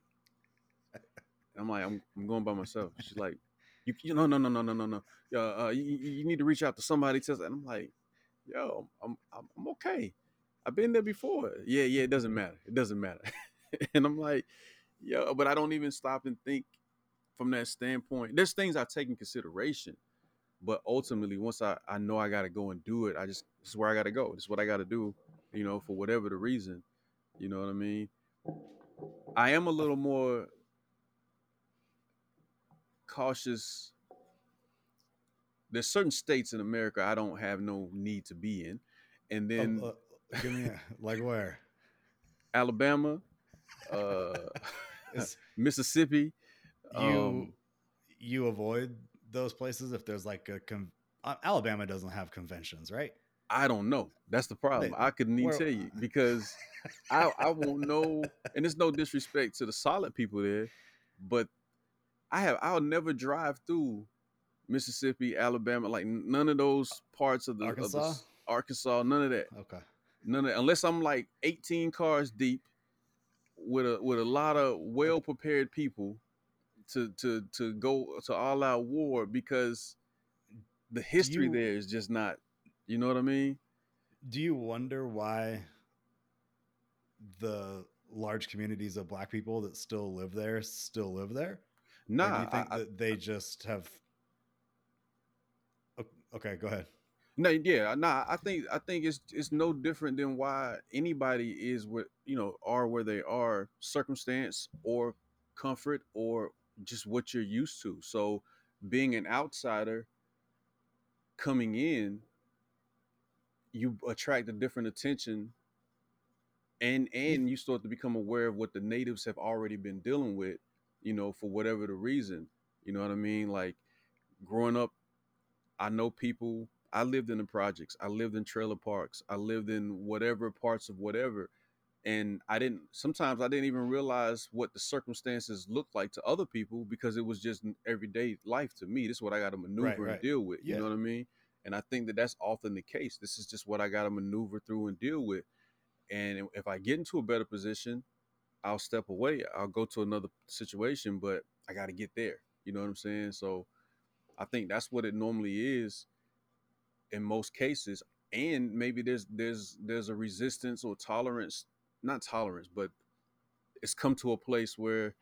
you? I'm like i'm, I'm going by myself. She's like you, you no no no no no no no uh, you, you you need to reach out to somebody to and i'm like yo i'm i'm, I'm okay I've been there before. Yeah, yeah, it doesn't matter. It doesn't matter. and I'm like, yo, but I don't even stop and think from that standpoint. There's things I take in consideration, but ultimately, once I, I know I got to go and do it, I just, this is where I got to go. This is what I got to do, you know, for whatever the reason. You know what I mean? I am a little more cautious. There's certain states in America I don't have no need to be in. And then Oh, uh, give me a, like where? Alabama, uh, Mississippi. you um, you avoid those places if there's like a con- uh, Alabama doesn't have conventions, right? I don't know. That's the problem. I couldn't even tell you because I I won't know. And it's no disrespect to the solid people there, but I have I'll never drive through Mississippi, Alabama, like none of those parts of the of the Arkansas? Arkansas, none of that. Okay. None of unless I'm like 18 cars deep with a with a lot of well prepared people to to to go to all out war because the history you- there is just not you know what I mean? Do you wonder why the large communities of black people that still live there still live there? Or Nah, do you think I- I- that they just have? Okay, go ahead. No, yeah, nah. I think I think it's it's no different than why anybody is where you know are where they are, circumstance or comfort or just what you're used to. So being an outsider coming in, you attract a different attention, and and you start to become aware of what the natives have already been dealing with, you know, for whatever the reason. You know what I mean? Like growing up, I know people. I lived in the projects. I lived in trailer parks. I lived in whatever parts of whatever. And I didn't, sometimes I didn't even realize what the circumstances looked like to other people because it was just everyday life to me. This is what I got to maneuver right. and deal with. You know what I mean? And I think that that's often the case. This is just what I got to maneuver through and deal with. And if I get into a better position, I'll step away. I'll go to another situation, but I got to get there. You know what I'm saying? So I think that's what it normally is in most cases. And maybe there's there's there's a resistance or tolerance, not tolerance, but it's come to a place where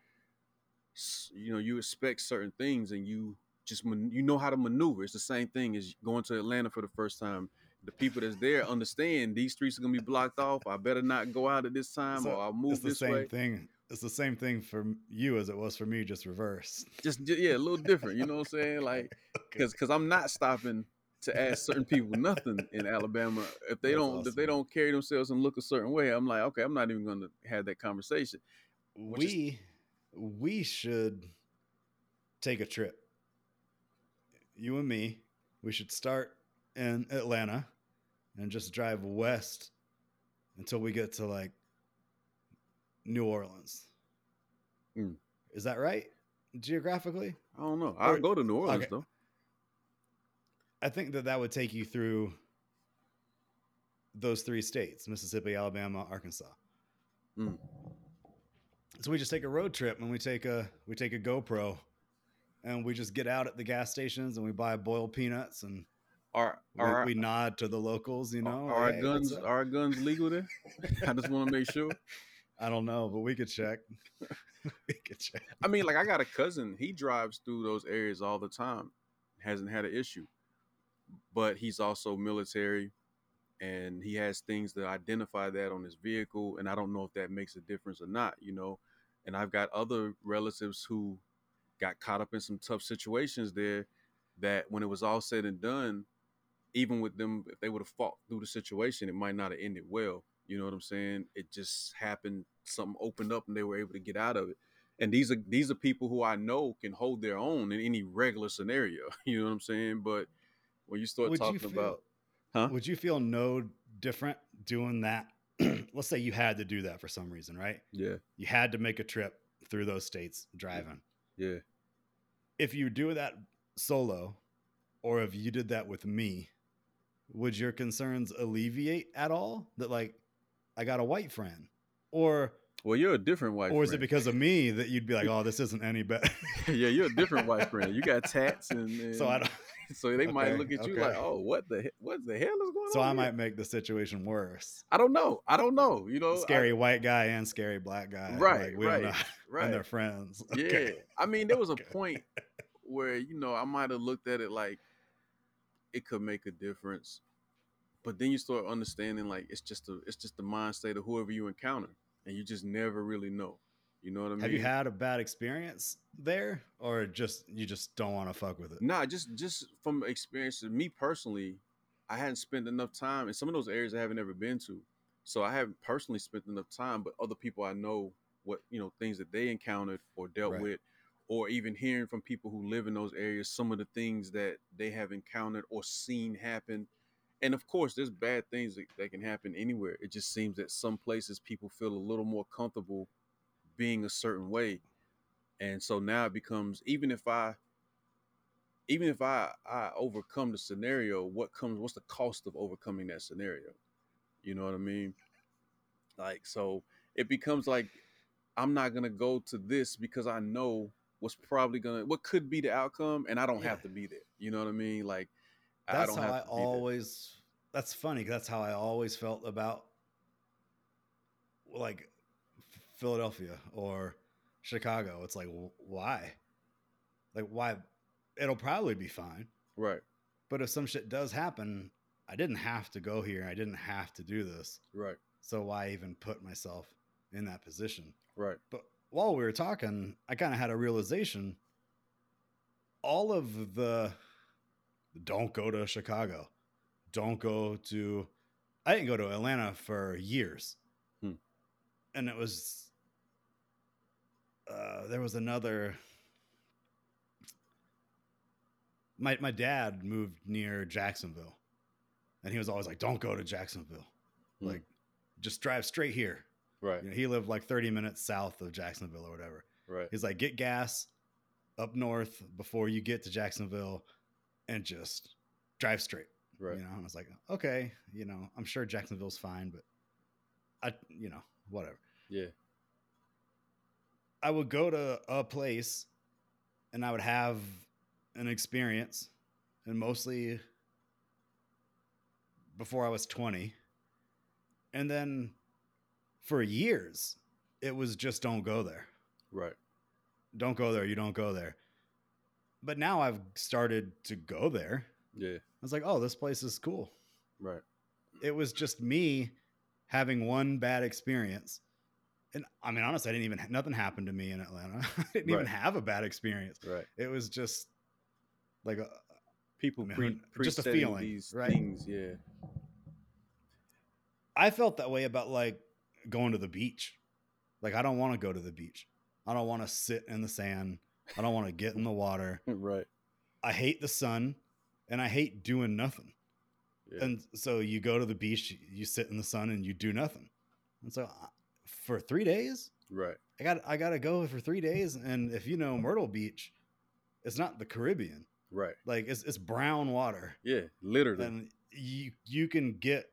you know you expect certain things and you just you know how to maneuver. It's the same thing as going to Atlanta for the first time. The people that's there understand these streets are gonna be blocked off. I better not go out at this time, So, or I'll move it's the same way. thing. It's the same thing for you as it was for me, just reverse. Just ju- yeah, a little different. You know what I'm saying? Like because because I'm not stopping to ask certain people nothing in Alabama if they That's don't if they don't carry themselves and look a certain way. I'm like, okay, I'm not even going to have that conversation. which is- we we should take a trip. You and me, we should start in Atlanta and just drive west until we get to like New Orleans. Mm. Is that right? Geographically? I don't know. I'll Or- go to New Orleans okay. though. I think that that would take you through those three states Mississippi, Alabama, Arkansas. Mm. So we just take a road trip and we take a we take a GoPro and we just get out at the gas stations and we buy boiled peanuts and Are we, are, we nod to the locals, you know. are our "Hey, what's guns are our guns legal there? I just want to make sure. I don't know, but we could check. we could check. I mean, like I got a cousin. He drives through those areas all the time. Hasn't had an issue, but he's also military, and he has things that identify that on his vehicle. And I don't know if that makes a difference or not. You know, and I've got other relatives who got caught up in some tough situations there. That when it was all said and done, even with them, if they would have fought through the situation, it might not have ended well. You know what I'm saying? It just happened. Something opened up, and they were able to get out of it and these are these are people who I know can hold their own in any regular scenario. You know what I'm saying? But when you start Would you talking feel- about, huh? Would you feel no different doing that? Let's say you had to do that for some reason, right? Yeah, You had to make a trip through those states driving. yeah, if you do that solo or if you did that with me would your concerns alleviate at all that like i got a white friend or Well, you're a different white. or is it because of me that you'd be like oh this isn't any better yeah, you're a different white friend. You got tats, and, and so i don't so they might look at you okay. like, oh, what the he- what the hell is going so on? So I here?" might make the situation worse I don't know. I don't know. You know, I- scary white guy and scary black guy Right, like, we right, don't right. and they're friends Yeah. I mean, there was a Okay. point where, you know, I might have looked at it like it could make a difference. But then you start understanding like it's just a it's just the mind state of whoever you encounter. And you just never really know. You know what I mean? have you had a bad experience there or just you just don't want to fuck with it Nah, just just from experience, me personally, I hadn't spent enough time in some of those areas I haven't ever been to. So I haven't personally spent enough time, but other people I know what you know things that they encountered or dealt Right. with, or even hearing from people who live in those areas some of the things that they have encountered or seen happen. And of course, there's bad things that, that can happen anywhere. It just seems that some places people feel a little more comfortable being a certain way. And so now it becomes even if I even if I I overcome the scenario, what comes what's the cost of overcoming that scenario? You know what I mean? Like so it becomes like I'm not gonna go to this because I know what's probably gonna what could be the outcome and I don't have to be there. You know what I mean? Like I that's don't how have I to be there. always. That's funny. 'cause That's how I always felt about like Philadelphia or Chicago. It's like why, like why? It'll probably be fine. Right, But if some shit does happen, I didn't have to go here. I didn't have to do this. right, So why even put myself in that position? right. But while we were talking, I kind of had a realization. All of the don't go to Chicago, don't go to. I didn't go to Atlanta for years, Hmm. and it was. Uh, there was another. My my dad moved near Jacksonville, and he was always like, "Don't go to Jacksonville, Hmm. like, just drive straight here." Right, You know, he lived like 30 minutes south of Jacksonville or whatever. right. He's like, get gas up north before you get to Jacksonville and just drive straight. Right. You know, and I was like, okay, you know, I'm sure Jacksonville's fine, but I, you know, whatever. Yeah. I would go to a place and I would have an experience, and mostly before I was 20. And then for years, it was just don't go there. Right. Don't go there. You don't go there. But now I've started to go there. Yeah. I was like, oh, this place is cool. Right. It was just me having one bad experience. And I mean, honestly, I didn't even, nothing happened to me in Atlanta. I didn't even have a bad experience. Right. It was just like a, People I mean, pre who- just a feeling, these right? things. Yeah. I felt that way about like going to the beach. Like I don't want to go to the beach. I don't want to sit in the sand I don't want to get in the water. right. I hate the sun and I hate doing nothing. Yeah. And so you go to the beach, you sit in the sun and you do nothing. And so uh, for 3 days, right. I got I got to go for 3 days and if you know Myrtle Beach, it's not the Caribbean. Right. Like it's it's brown water. Yeah. Literally. And you you can get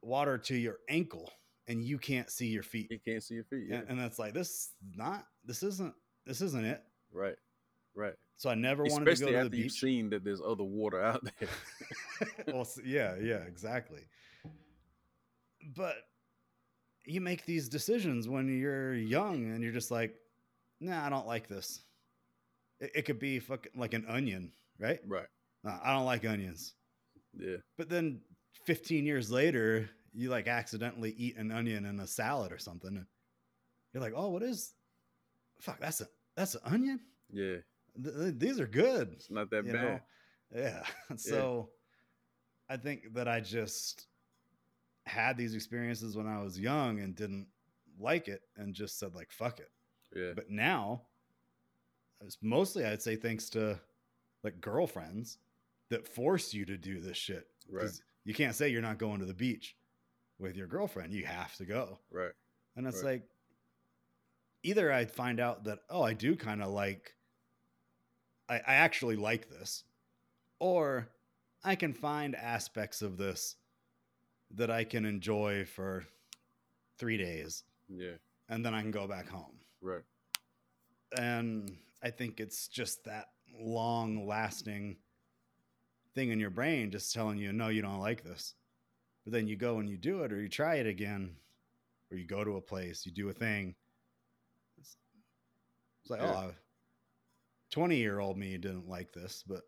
water to your ankle and you can't see your feet. you can't see your feet. Yeah. And, and that's like this not this isn't this isn't it. right. Right. So I never wanted to go to after the you've beach. seen that there's other water out there. well, yeah, yeah, exactly. But you make these decisions when you're young and you're just like, nah, I don't like this. It, it could be fucking like an onion, right? right. Nah, I don't like onions. Yeah. But then 15 years later, you like accidentally eat an onion in a salad or something. You're like, oh, what is? Fuck, that's a that's an onion. Yeah. Th- th- these are good. It's not that you bad. know? Yeah. So I think that I just had these experiences when I was young and didn't like it and just said like fuck it. Yeah. But now it's mostly I'd say thanks to like girlfriends that force you to do this shit. Right. You can't say you're not going to the beach with your girlfriend. You have to go. Right. And it's Right. like either I'd find out that, oh, I do kind of like, I, I actually like this, or I can find aspects of this that I can enjoy for three days Yeah. and then I can go back home. Right. And I think it's just that long lasting thing in your brain just telling you, no, you don't like this. But then you go and you do it or you try it again or you go to a place, you do a thing. It's, it's like, Yeah. oh, 20 year old me didn't like this, but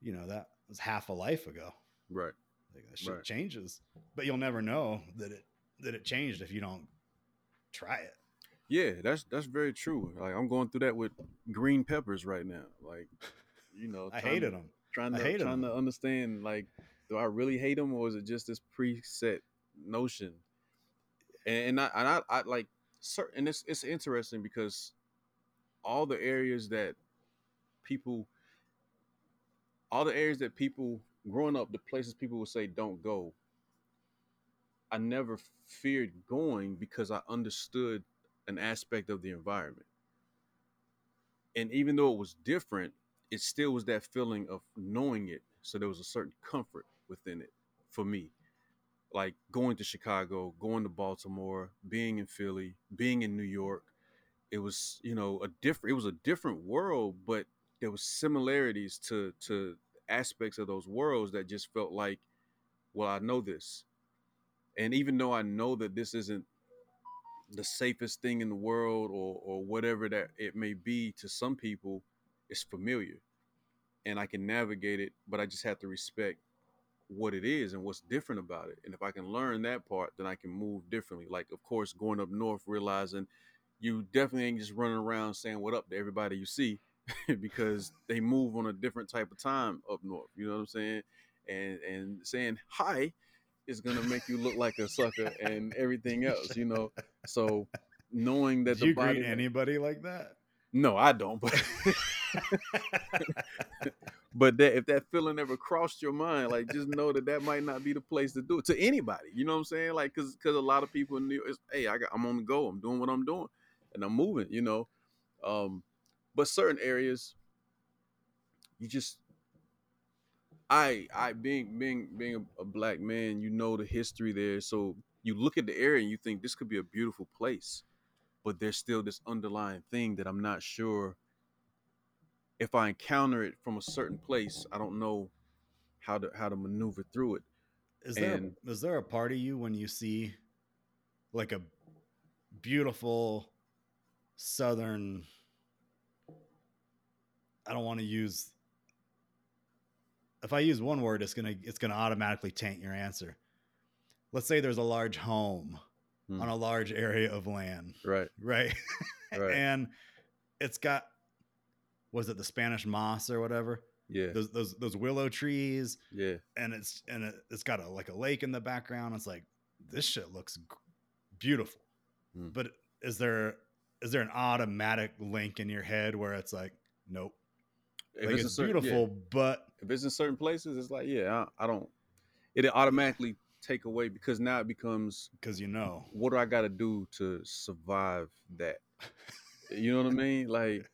you know, that was half a life ago. Right. Like that shit Right. changes, but you'll never know that it, that it changed if you don't try it. Yeah, that's that's very true. Like I'm going through that with green peppers right now. Like, you know, I hated to- them. Trying to trying 'em. to understand like, do I really hate them or is it just this preset notion? And, and I and I, I like certain. It's it's interesting because all the areas that people, all the areas that people growing up, the places people would say don't go. I never feared going because I understood an aspect of the environment. And even though it was different, it still was that feeling of knowing it. So there was a certain comfort within it for me. Like going to Chicago, going to Baltimore, being in Philly, being in New York. It was, you know, a different it was a different world, but there was similarities to to aspects of those worlds that just felt like, well, I know this. And even though I know that this isn't the safest thing in the world or or whatever that it may be to some people, it's familiar. And I can navigate it, but I just have to respect what it is and what's different about it. And if I can learn that part, then I can move differently. Like of course going up north realizing you definitely ain't just running around saying what up to everybody you see because they move on a different type of time up north. You know what I'm saying? And and saying hi is gonna make you look like a sucker and everything else, you know. So knowing that Did the you body greet anybody like that? No, I don't, but but that if that feeling ever crossed your mind, like just know that that might not be the place to do it to anybody. You know what I'm saying? Like, cause cause a lot of people in New York, hey, I got, I'm on the go. I'm doing what I'm doing, and I'm moving. You know, um, but certain areas, you just, I I being being being a, a black man, you know the history there, so you look at the area and you think this could be a beautiful place, but there's still this underlying thing that I'm not sure if I encounter it from a certain place, I don't know how to how to maneuver through it. Is there And- a, there a part of you when you see like a beautiful southern I don't want to use if I use one word it's going to it's going to automatically taint your answer. Let's say there's a large home Hmm. on a large area of land, Right. right? Right. and it's got was it the Spanish moss or whatever? Yeah. Those those those willow trees Yeah. and it's and it, it's got a like a lake in the background. It's like this shit looks beautiful. Hmm. But is there is there an automatic link in your head where it's like, nope, If like it's, it's, certain, yeah, beautiful, but if it's in certain places, it's like, yeah, I, I don't. It automatically take away because now it becomes because you know, what do I got to do to survive that? You know what I mean? Like,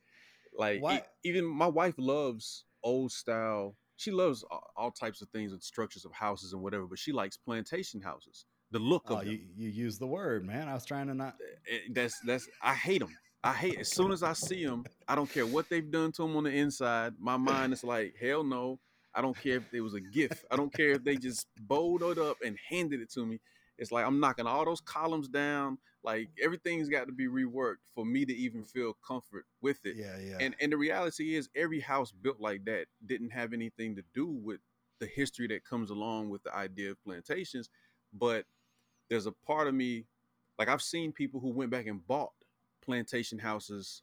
like e- even my wife loves old style. She loves all, all types of things and structures of houses and whatever, but she likes plantation houses. The look of oh, them. you, you use the word, man. I was trying to not. Eh, that's that's I hate them. I hate as soon as I see them. I don't care what they've done to them on the inside. My mind is like hell no. I don't care if it was a gift. I don't care if they just bowled it up and handed it to me. It's like I'm knocking all those columns down. Like everything's got to be reworked for me to even feel comfort with it. Yeah, yeah. And and the reality is every house built like that didn't have anything to do with the history that comes along with the idea of plantations. But there's a part of me, like I've seen people who went back and bought plantation houses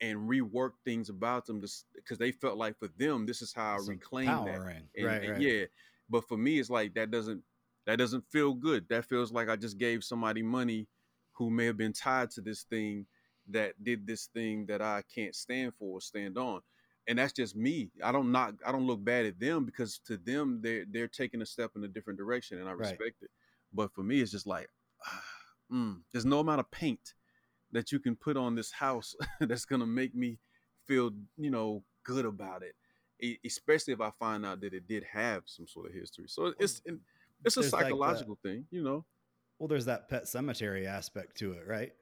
and reworked things about them just because they felt like for them this is how I Some reclaim that. And- right, and right. Yeah, but for me, it's like that doesn't that doesn't feel good. That feels like I just gave somebody money who may have been tied to this thing that did this thing that I can't stand for or stand on. And that's just me. I don't not I don't look bad at them because to them they're they're taking a step in a different direction and I Right. respect it. But for me, it's just like ah, mm, there's no amount of paint that you can put on this house that's gonna make me feel you know good about it e- especially if I find out that it did have some sort of history. So it's it's a There's like psychological thing, you know. Well, there's that pet cemetery aspect to it, right?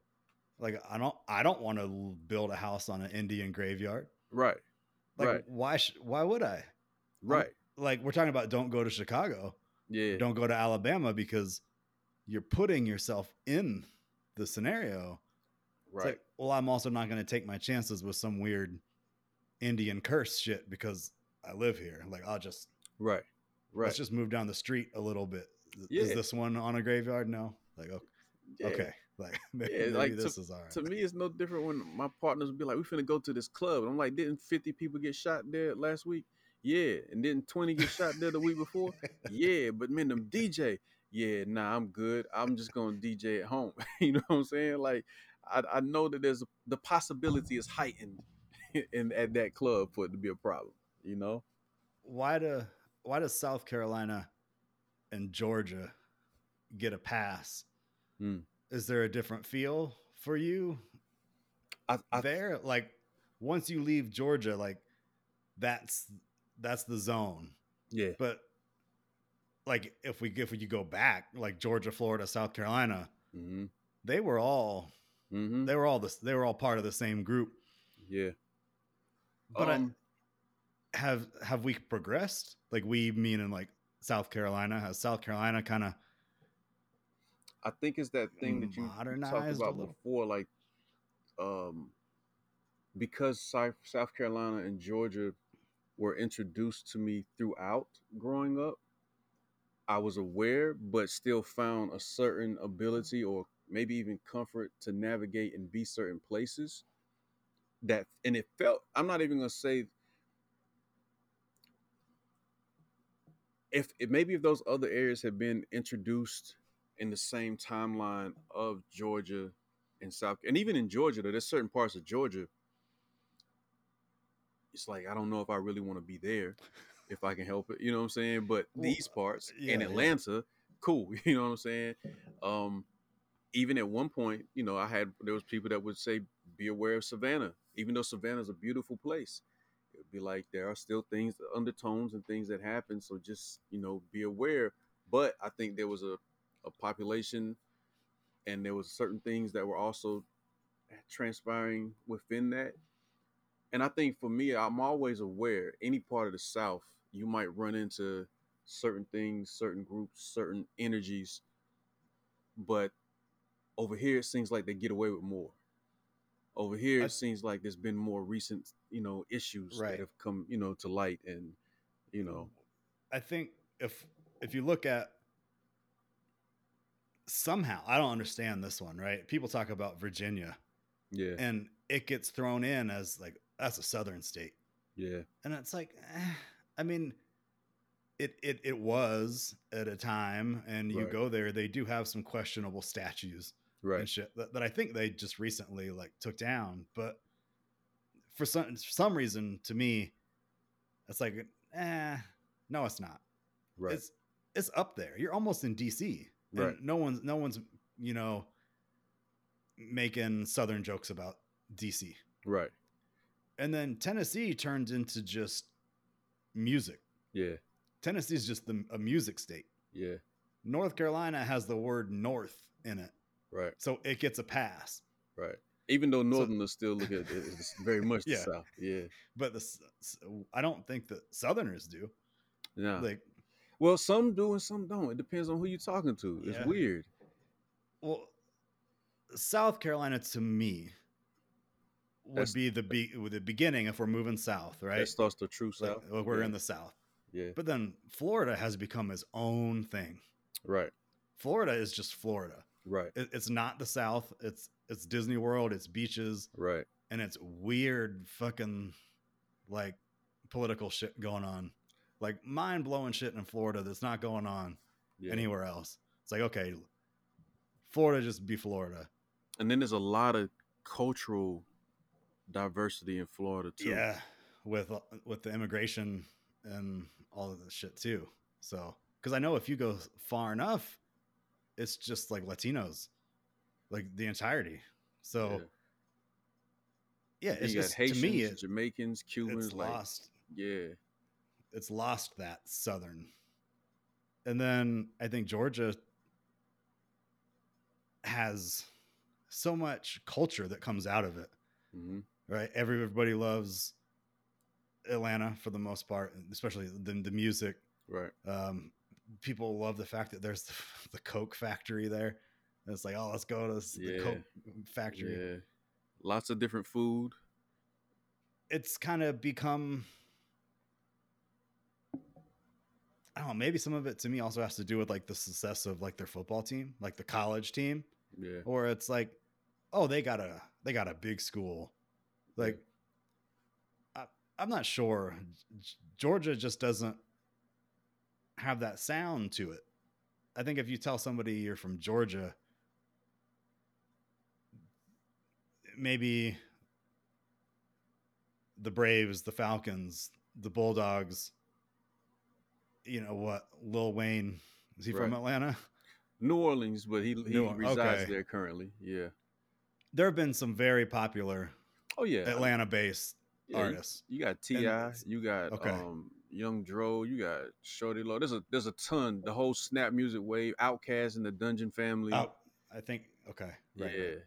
Like I don't, I don't want to build a house on an Indian graveyard. Right, Like, Right. why? Sh- why would I? right, Like we're talking about, don't go to Chicago, yeah, don't go to Alabama because you're putting yourself in the scenario. It's right, like, well, I'm also not going to take my chances with some weird Indian curse shit because I live here. Like I'll just right, right. let's just move down the street a little bit. Is this one on a graveyard? No. Like okay, Yeah. okay. like maybe, Yeah, maybe like, this is all right. To me, it's no different when my partners would be like, "We finna go to this club," and I'm like, "Didn't 50 people get shot there last week?" Yeah, and didn't 20 get shot there the week before? Yeah, but man, them DJ, yeah, nah, I'm good. I'm just gonna DJ at home. you know what I'm saying? Like, I, I know that there's a, the possibility is heightened in at that club for it to be a problem. You know? why do why does South Carolina and Georgia get a pass? Hmm. Is there a different feel for you I, I there? Like once you leave Georgia, like that's that's the zone. yeah, But like if we if we could go back, like Georgia, Florida, South Carolina, mm-hmm, they were all mm-hmm, they were all this they were all part of the same group. yeah. But I- Um, have have we progressed? Like we mean in like South Carolina has South Carolina kind of I think it's that thing that you, talked about before, like, um, because South, South Carolina and Georgia were introduced to me throughout growing up. I was aware, but still found a certain ability or maybe even comfort to navigate and be certain places. That and it felt. I'm not even gonna say if, if maybe if those other areas had been introduced in the same timeline of Georgia and South, and even in Georgia, there's certain parts of Georgia. It's like I don't know if I really want to be there, if I can help it. You know what I'm saying? But these parts yeah, in yeah. Atlanta, cool. You know what I'm saying? Um, even at one point, you know, I had there was people that would say, "Be aware of Savannah," even though Savannah's a beautiful place. Be like there are still things, undertones, and things that happen. So just you know, be aware. But I think there was a a population, and there was certain things that were also transpiring within that. And I think for me, I'm always aware. Any part of the South, you might run into certain things, certain groups, certain energies. But over here, it seems like they get away with more. Over here, I- it seems like there's been more recent, you know, issues Right. that have come, you know, to light, and you know, I think if if you look at somehow, I don't understand this one, right? People talk about Virginia yeah, and it gets thrown in as like that's a southern state. yeah, And it's like eh, I mean it it it was at a time and you Right. go there they do have some questionable statues Right. and shit that, that I think they just recently like took down. But for some for some reason, to me, it's like, eh, no, it's not. Right. It's it's up there. You're almost in DC. And Right. No one's no one's you know making southern jokes about DC. right. And then Tennessee turned into just music. Yeah. Tennessee is just the, a music state. Yeah. North Carolina has the word north in it. Right. So it gets a pass. Right. Even though Northerners still look at it as very much the Yeah. South. Yeah. But the, s- s- I don't think that Southerners do. Yeah. Like, well, some do and some don't. It depends on who you're talking to. It's Yeah. weird. well, South Carolina to me would That's- be the be the beginning if we're moving south, right? That starts the true Like, South. like we're yeah. in the south. Yeah. But then Florida has become its own thing. Right. Florida is just Florida. Right. It, it's not the South. It's it's Disney World. It's beaches, Right. and it's weird fucking like political shit going on, like mind blowing shit in Florida that's not going on Yeah. anywhere else. It's like okay, Florida just be Florida. and then there's a lot of cultural diversity in Florida too. Yeah, with uh, with the immigration and all of this shit too. So because I know if you go far enough, it's just like Latinos, like the entirety. So yeah, it's you just Haitians, to me it, Jamaicans, Cubans, it's like lost. yeah, It's lost that southern. And then I think Georgia has so much culture that comes out of it. hmm right? Everybody loves Atlanta for the most part, especially the, the music. right, Um, people love the fact that there's the, the Coke factory there. And it's like, oh, let's go to this, Yeah. the Coke factory. yeah, lots of different food. It's kind of become, I don't know, maybe some of it to me also has to do with like the success of like their football team, like the college team, Yeah, or it's like, oh, they got a they got a big school. Like, I, I'm not sure. Georgia just doesn't have that sound to it. I think if you tell somebody you're from Georgia, maybe the Braves, the Falcons, the Bulldogs, you know what, Lil Wayne, is he from Atlanta? New Orleans, but he he New resides okay. there currently. Yeah. There have been some very popular Oh yeah, Atlanta based Yeah, artists. You got T.I., you got okay. um Young Dro, you got Shawty Lo. There's a there's a ton. The whole Snap Music wave, Outkast and the Dungeon Family. Oh, I think okay, right. yeah. right.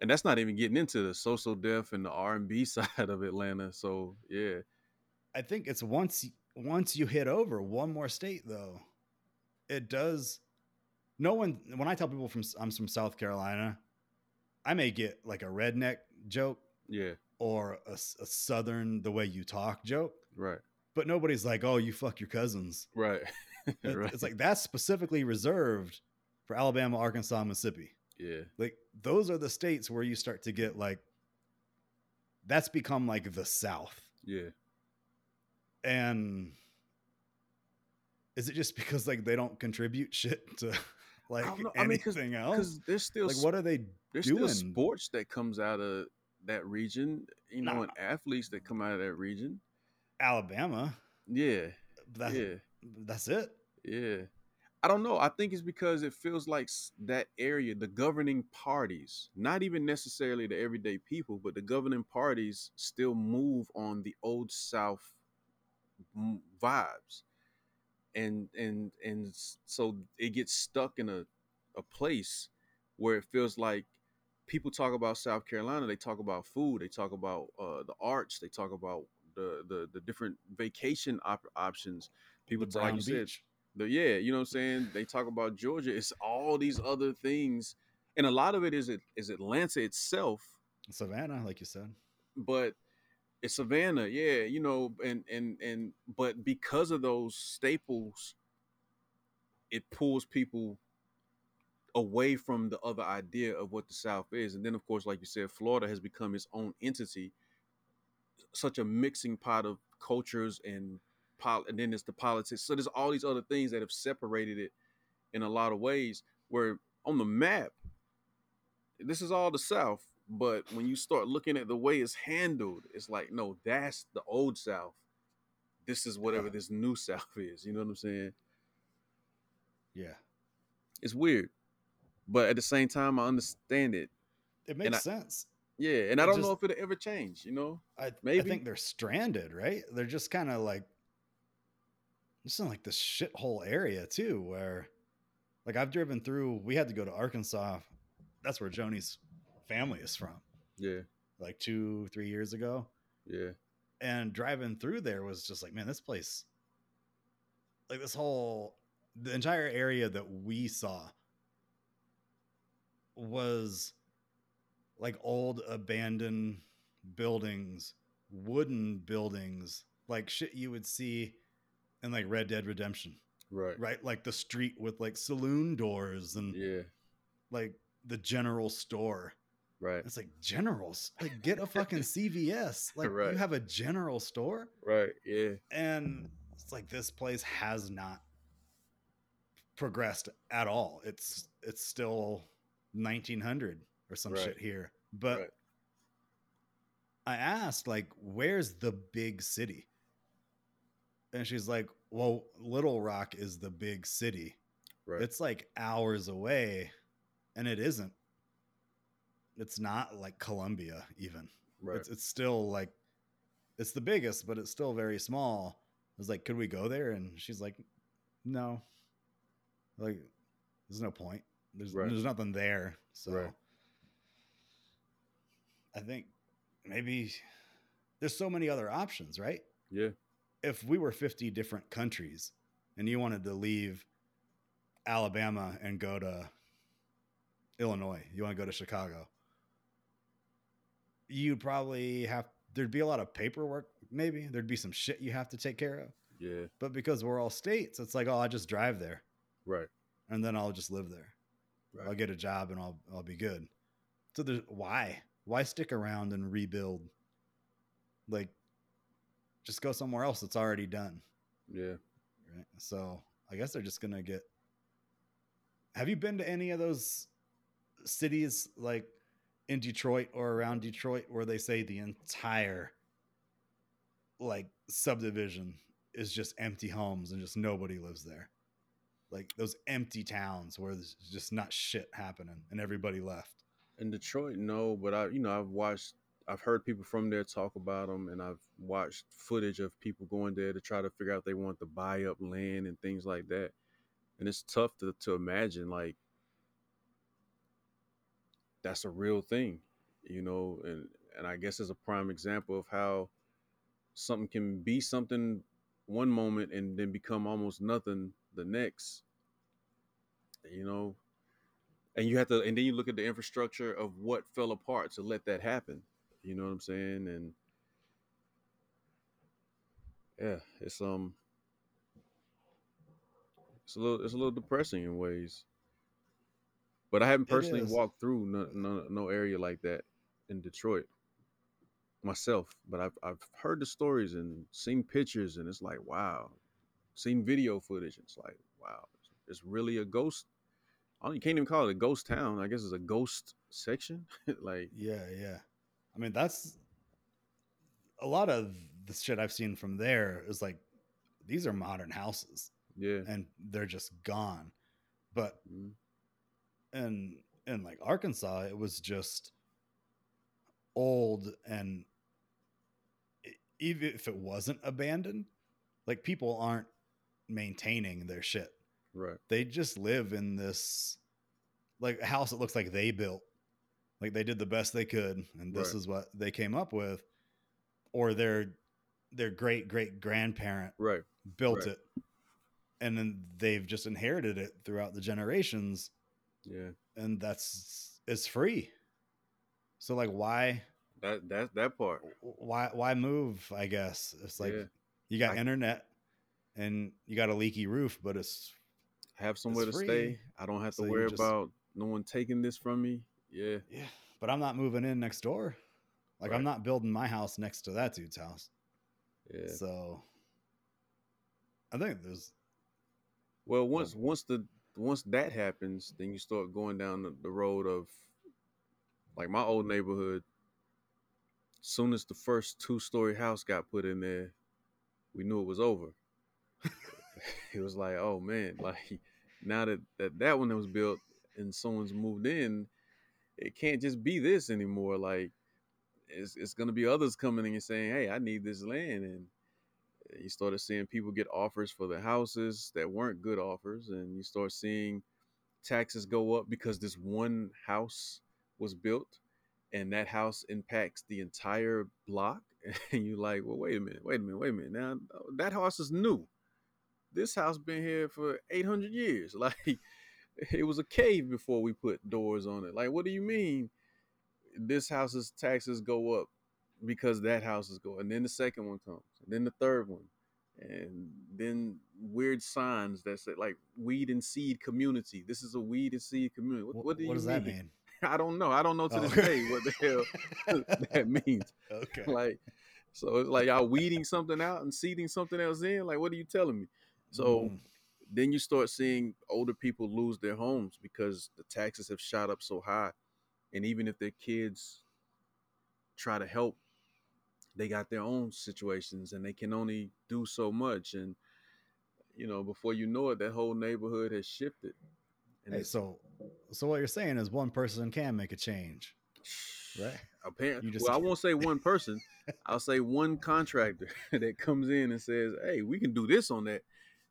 And that's not even getting into the So So Def and the R and B side of Atlanta. So yeah, I think it's once once you hit over one more state though, it does. No one when I tell people from I'm from South Carolina, I may get like a redneck joke yeah, or a southern the way you talk joke, right, but nobody's like, oh, you fuck your cousins. right, right. It's like that's specifically reserved for Alabama, Arkansas, Mississippi. yeah, Like those are the states where you start to get like that's become like the South. yeah. and is it just because like they don't contribute shit to like know. I mean, 'cause- anything else? Because there's still Like, what are they? there's doing? still sports that comes out of that region. You know, Nah. and athletes that come out of that region. Alabama. Yeah, That's yeah. that's it. Yeah. I don't know. I think it's because it feels like that area, the governing parties, not even necessarily the everyday people, but the governing parties still move on the old South vibes. And and and so it gets stuck in a a place where it feels like people talk about South Carolina, they talk about food, they talk about uh, the arts, they talk about the the, the different vacation op- options. People The talk, like you said, the yeah, you know what I'm saying? They talk about Georgia. It's all these other things. And a lot of it is it is Atlanta itself, Savannah, like you said. but it's Savannah, yeah, you know, and and and but because of those staples, it pulls people away from the other idea of what the South is. And then of course, like you said, Florida has become its own entity, such a mixing pot of cultures and pol- and then it's the politics. So there's all these other things that have separated it in a lot of ways where on the map, this is all the South. But when you start looking at the way it's handled, it's like, no, that's the old South. This is whatever Yeah. this new South is. You know what I'm saying? Yeah. It's weird. But at the same time, I understand it. It makes sense. Yeah. And I don't know if it'll ever change, you know? I, maybe I think they're stranded, right? They're just kind of like just in like this shithole area too, where like I've driven through. We had to go to Arkansas. That's where Joni's family is from. Yeah. Like two, three years ago, Yeah. and driving through there was just like, man, this place, like this whole, the entire area that we saw was like old abandoned buildings, wooden buildings, like shit you would see in like Red Dead Redemption, Right. right? Like the street with like saloon doors and Yeah. like the general store. Right. It's like generals, like get a fucking CVS. Like Right. you have a general store, Right. Yeah. and it's like this place has not progressed at all. It's it's still 1900 or some Right. shit here. But right. I asked like, "Where's the big city?" And she's like, "Well, Little Rock is the big city. Right. It's like hours away, and it isn't. It's not like Columbia even. right. It's it's still like it's the biggest, but it's still very small. I was like, could we go there? And she's like, no. Like, there's no point. There's Right. there's nothing there. So. I think maybe there's so many other options, right? yeah. If we were 50 different countries and you wanted to leave Alabama and go to Illinois, you want to go to Chicago, you'd probably have there'd be a lot of paperwork maybe there'd be some shit you have to take care of Yeah. but because we're all states it's like oh i just drive there Right. and then i'll just live there i'll get a job and i'll i'll be good so there's why why stick around and rebuild? Like just go somewhere else that's already done. Yeah. right? So i guess they're just gonna get have you been to any of those cities like in detroit or around detroit where they say the entire like subdivision is just empty homes and just nobody lives there? Like those empty towns where there's just not shit happening and everybody left In Detroit, no, but I, you know, I've watched, I've heard people from there talk about them, and I've watched footage of people going there to try to figure out they want to buy up land and things like that. And it's tough to, to imagine, like, that's a real thing, you know, and, and I guess it's a prime example of how something can be something one moment and then become almost nothing the next, you know, and you have to and then you look at the infrastructure of what fell apart to let that happen you know what i'm saying? And yeah it's um it's a little it's a little depressing in ways. But i haven't personally walked through no, no, no area like that in detroit myself but I've, I've heard the stories and seen pictures and it's like wow. Seen video footage it's like wow it's really a ghost don't, you can't even call it a ghost town. I guess it's a ghost section. like, yeah yeah i mean that's a lot of the shit i've seen from there is like these are modern houses yeah, and they're just gone but Mhm. in in like Arkansas, it was just old and even if it wasn't abandoned, like people aren't maintaining their shit. Right, They just live in this like a house that looks like they built. Like they did the best they could and this Right. is what they came up with or their their great great grandparent right, built Right. it and then they've just inherited it throughout the generations yeah. and that's it's free so like why That that that part. why why move i guess it's like Yeah. you got I- internet and you got a leaky roof but it's Have somewhere to free, stay. I don't have to so you worry just- about no one taking this from me. Yeah, yeah but i'm not moving in next door like i'm not building my house next to that dude's house yeah. so i think there's Well, once once the once that happens, then you start going down the, the road of like my old neighborhood. Soon as the first two story house got put in there, we knew it was over. it was like, oh man, like now that that, that one that was built and someone's moved in, it can't just be this anymore. Like it's it's gonna be others coming in and saying, hey, I need this land, and you started seeing people get offers for the houses that weren't good offers, and you start seeing taxes go up because this one house was built, and that house impacts the entire block, and you're like, well, wait a minute, wait a minute, wait a minute. Now that house is new. This house been here for 800 years. Like it was a cave before we put doors on it. Like, what do you mean? This house's taxes go up because that house is going. And then the second one comes, and then the third one, and then weird signs that say like weed and seed community. This is a weed and seed community. What, what, do what does mean? that mean? I don't know. I don't know to Oh. this day what the hell that means. Okay. Like, so it's like y'all weeding something out and seeding something else in. Like, what are you telling me? So Mm. then you start seeing older people lose their homes because the taxes have shot up so high. And even if their kids try to help, they got their own situations and they can only do so much. And, you know, before you know it, that whole neighborhood has shifted. And Hey, so so what you're saying is one person can make a change, right? apparently, well, I won't say one person. I'll say one contractor that comes in and says, "Hey, we can do this on that,"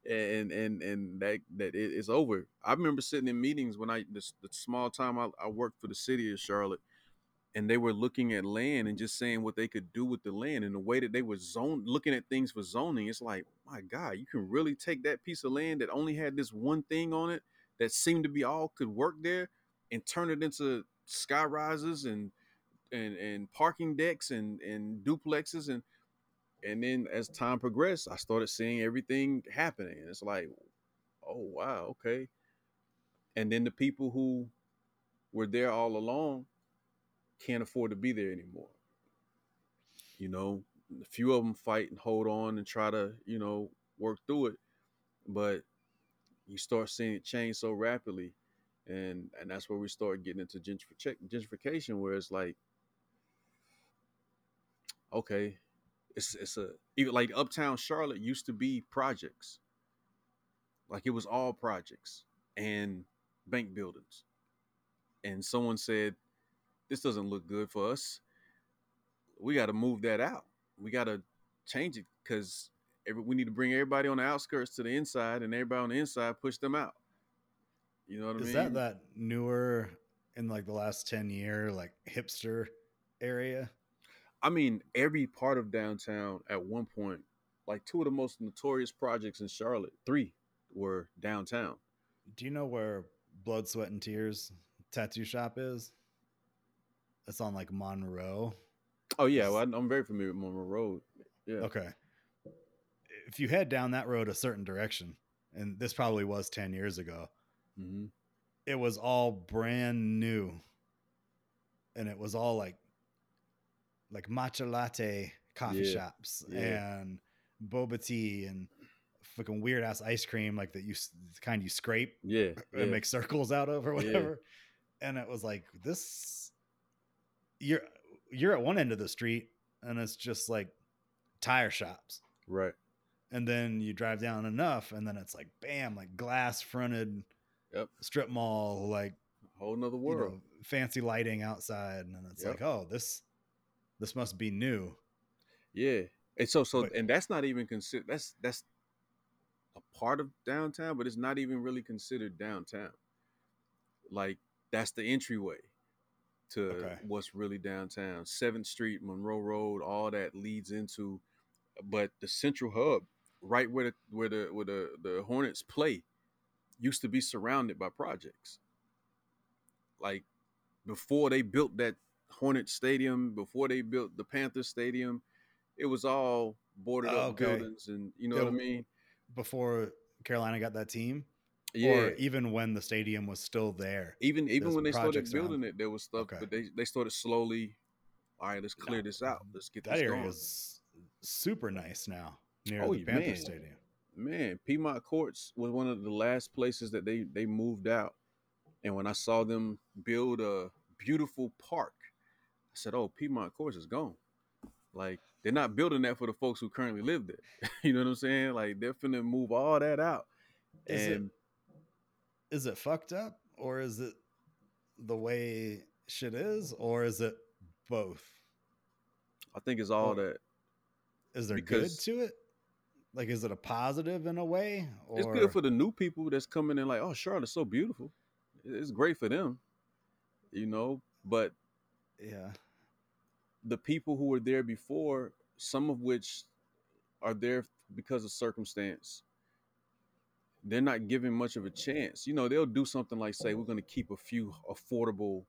and and and that that it, it's over. I remember sitting in meetings when I the, the small time I, I worked for the city of Charlotte, and they were looking at land and just saying what they could do with the land and the way that they were zone looking at things for zoning. It's like, my God, you can really take that piece of land that only had this one thing on it that seemed to be all could work there and turn it into sky rises and and and parking decks and and duplexes and and then as time progressed i started seeing everything happening and it's like oh wow okay. And then the people who were there all along can't afford to be there anymore. You know a few of them fight and hold on and try to you know work through it but you start seeing it change so rapidly and and that's where we start getting into gentrification gentrification where it's like okay it's it's a even like uptown charlotte used to be projects. Like it was all projects and bank buildings. And someone said this doesn't look good for us. We got to move that out. We got to change it because we need to bring everybody on the outskirts to the inside and everybody on the inside push them out. You know what i mean? Is that that newer in like the last 10 year like hipster area? I mean, every part of downtown at one point, like two of the most notorious projects in Charlotte, three were downtown. Do you know where Blood, Sweat, and Tears tattoo shop is? It's on like Monroe. Oh yeah, well, I'm very familiar with Monroe Road. Yeah, Okay. If you head down that road a certain direction, and this probably was 10 years ago, hmm it was all brand new. And it was all like like matcha latte coffee Yeah, shops yeah. and boba tea and fucking weird ass ice cream like that you the kind you scrape yeah, yeah. and make circles out of or Yeah. whatever. And it was like this you're you're at one end of the street and it's just like tire shops. right. And then you drive down enough and then it's like bam, like glass fronted Yep. strip mall, like Whole nother you world. know, fancy lighting outside. And then it's Yep. like, oh, this this must be new. Yeah, and so so But- and that's not even considered. That's that's a part of downtown, but it's not even really considered downtown. Like that's the entryway to Okay. what's really downtown. Seventh Street, Monroe Road, all that leads into, but the central hub, right where the where the where the the Hornets play, used to be surrounded by projects. Like before they built that Hornet Stadium, before they built the Panther Stadium, it was all boarded up Okay. buildings, and you know what I mean. Before Carolina got that team, Yeah, or even when the stadium was still there. even even when they started projects around. building it, there was stuff, Okay. but they they started slowly. All right, let's clear this out. Let's get That this area going. is super nice now near Oh, the Panther man. Stadium. man, Piedmont Courts was one of the last places that they they moved out. And when I saw them build a beautiful park, I said, "Oh, Piedmont Courts is gone." Like they're not building that for the folks who currently live there. you know what I'm saying? Like they're finna move all that out. Is it and is it fucked up or is it the way shit is or is it both? I think it's all Well, that. Is there good to it? Like is it a positive in a way? Or It's good for the new people that's coming in like, oh, Charlotte's so beautiful. It's great for them, you know. But yeah. the people who were there before, some of which are there because of circumstance, they're not given much of a chance. You know, they'll do something like say, we're going to keep a few affordable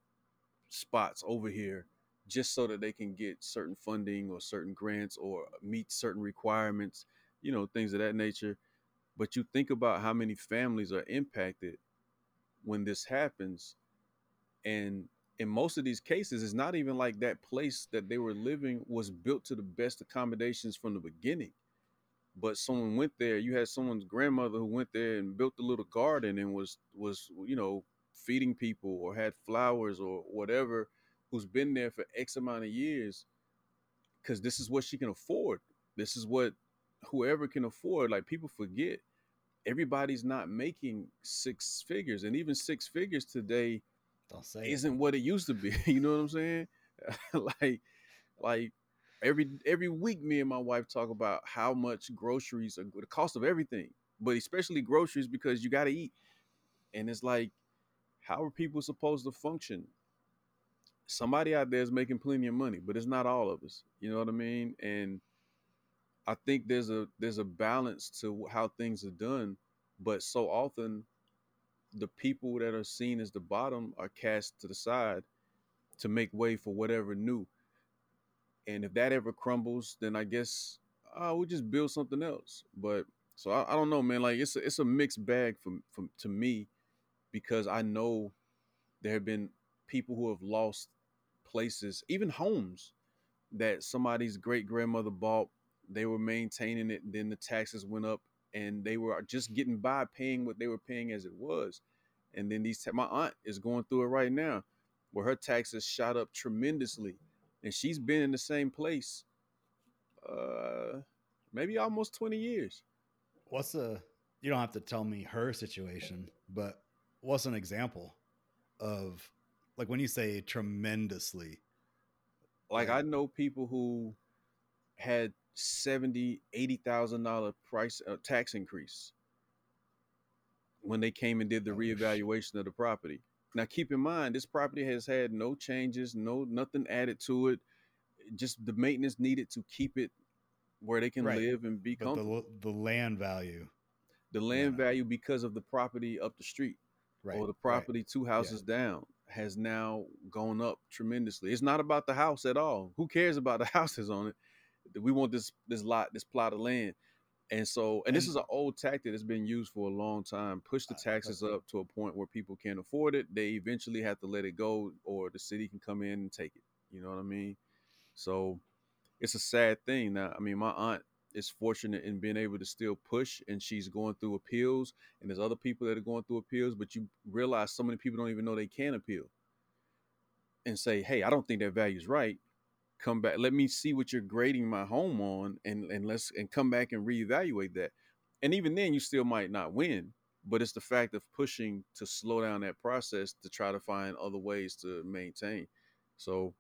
spots over here just so that they can get certain funding or certain grants or meet certain requirements, you know, things of that nature. But you think about how many families are impacted when this happens. And in most of these cases, it's not even like that place that they were living was built to the best accommodations from the beginning. But someone went there. You had someone's grandmother who went there and built a little garden and was was you know feeding people or had flowers or whatever. Who's been there for X amount of years? Because this is what she can afford. This is what whoever can afford. Like people forget, everybody's not making six figures, and even six figures today Don't say it. isn't what it used to be. You know what I'm saying? like, like every every week, me and my wife talk about how much groceries are the cost of everything, but especially groceries because you got to eat. And it's like, how are people supposed to function? Somebody out there is making plenty of money, but it's not all of us. You know what I mean? And I think there's a there's a balance to how things are done, but so often the people that are seen as the bottom are cast to the side to make way for whatever new. And if that ever crumbles, then I guess uh, we just build something else. But so I, I don't know, man. Like it's a, it's a mixed bag from from to me because I know there have been people who have lost places, even homes that somebody's great grandmother bought. They were maintaining it, then the taxes went up, and they were just getting by paying what they were paying as it was. And then these, ta- my aunt is going through it right now, where her taxes shot up tremendously, and she's been in the same place, uh, maybe almost twenty years. What's a you don't have to tell me her situation, but what's an example of like when you say tremendously? Like. I know people who had seventy, eighty thousand dollar price uh, tax increase when they came and did the Oh, reevaluation of the property. Now, keep in mind, this property has had no changes, no nothing added to it. Just the maintenance needed to keep it where they can Right. live and be But comfortable. the the land value, The, land no. value because of the property up the street right? or the right. property two houses down has now gone up tremendously. It's not about the house at all. Who cares about the houses on it? We want this this lot, this plot of land. And so, and this is an old tactic that's been used for a long time. Push the taxes up to a point where people can't afford it. They eventually have to let it go, or the city can come in and take it. You know what I mean? So, it's a sad thing. Now, I mean, my aunt is fortunate in being able to still push, and she's going through appeals. And there's other people that are going through appeals, but you realize so many people don't even know they can appeal and say, "Hey, I don't think that value's right." Come back let me see what you're grading my home on and and let's and come back and reevaluate that. And even then you still might not win but it's the fact of pushing to slow down that process to try to find other ways to maintain. So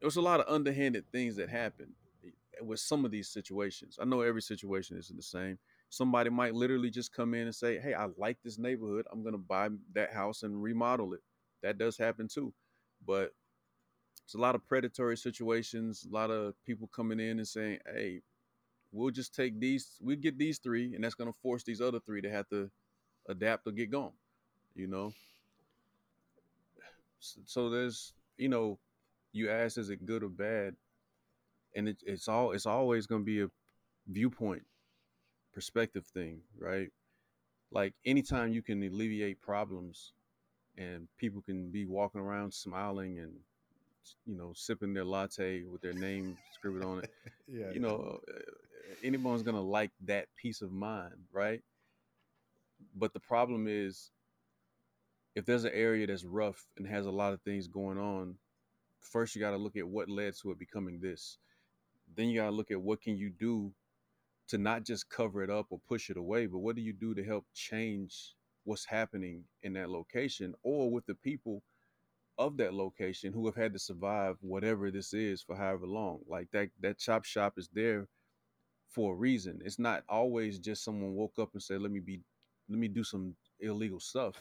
there's a lot of underhanded things that happen eh, with some of these situations. I know every situation isn't the same. Somebody might literally just come in and say hey i like this neighborhood. I'm going to buy that house and remodel it. That does happen too. But it's a lot of predatory situations, a lot of people coming in and saying, "Hey, we'll just take these, we get these three, and that's going to force these other three to have to adapt or get gone." You know. So there's, you know, you ask, is it good or bad? And it, it's all, it's always going to be a viewpoint, perspective thing, right? Like anytime you can alleviate problems, and people can be walking around smiling and you know, sipping their latte with their name scribbled on it. yeah, You know, uh, anyone's gonna like that peace of mind, right? But the problem is, if there's an area that's rough and has a lot of things going on, first you got to look at what led to it becoming this. Then you got to look at what can you do to not just cover it up or push it away, but what do you do to help change what's happening in that location or with the people of that location who have had to survive whatever this is for however long. Like that that chop shop is there for a reason. It's not always just someone woke up and said, "Let me be let me do some illegal stuff."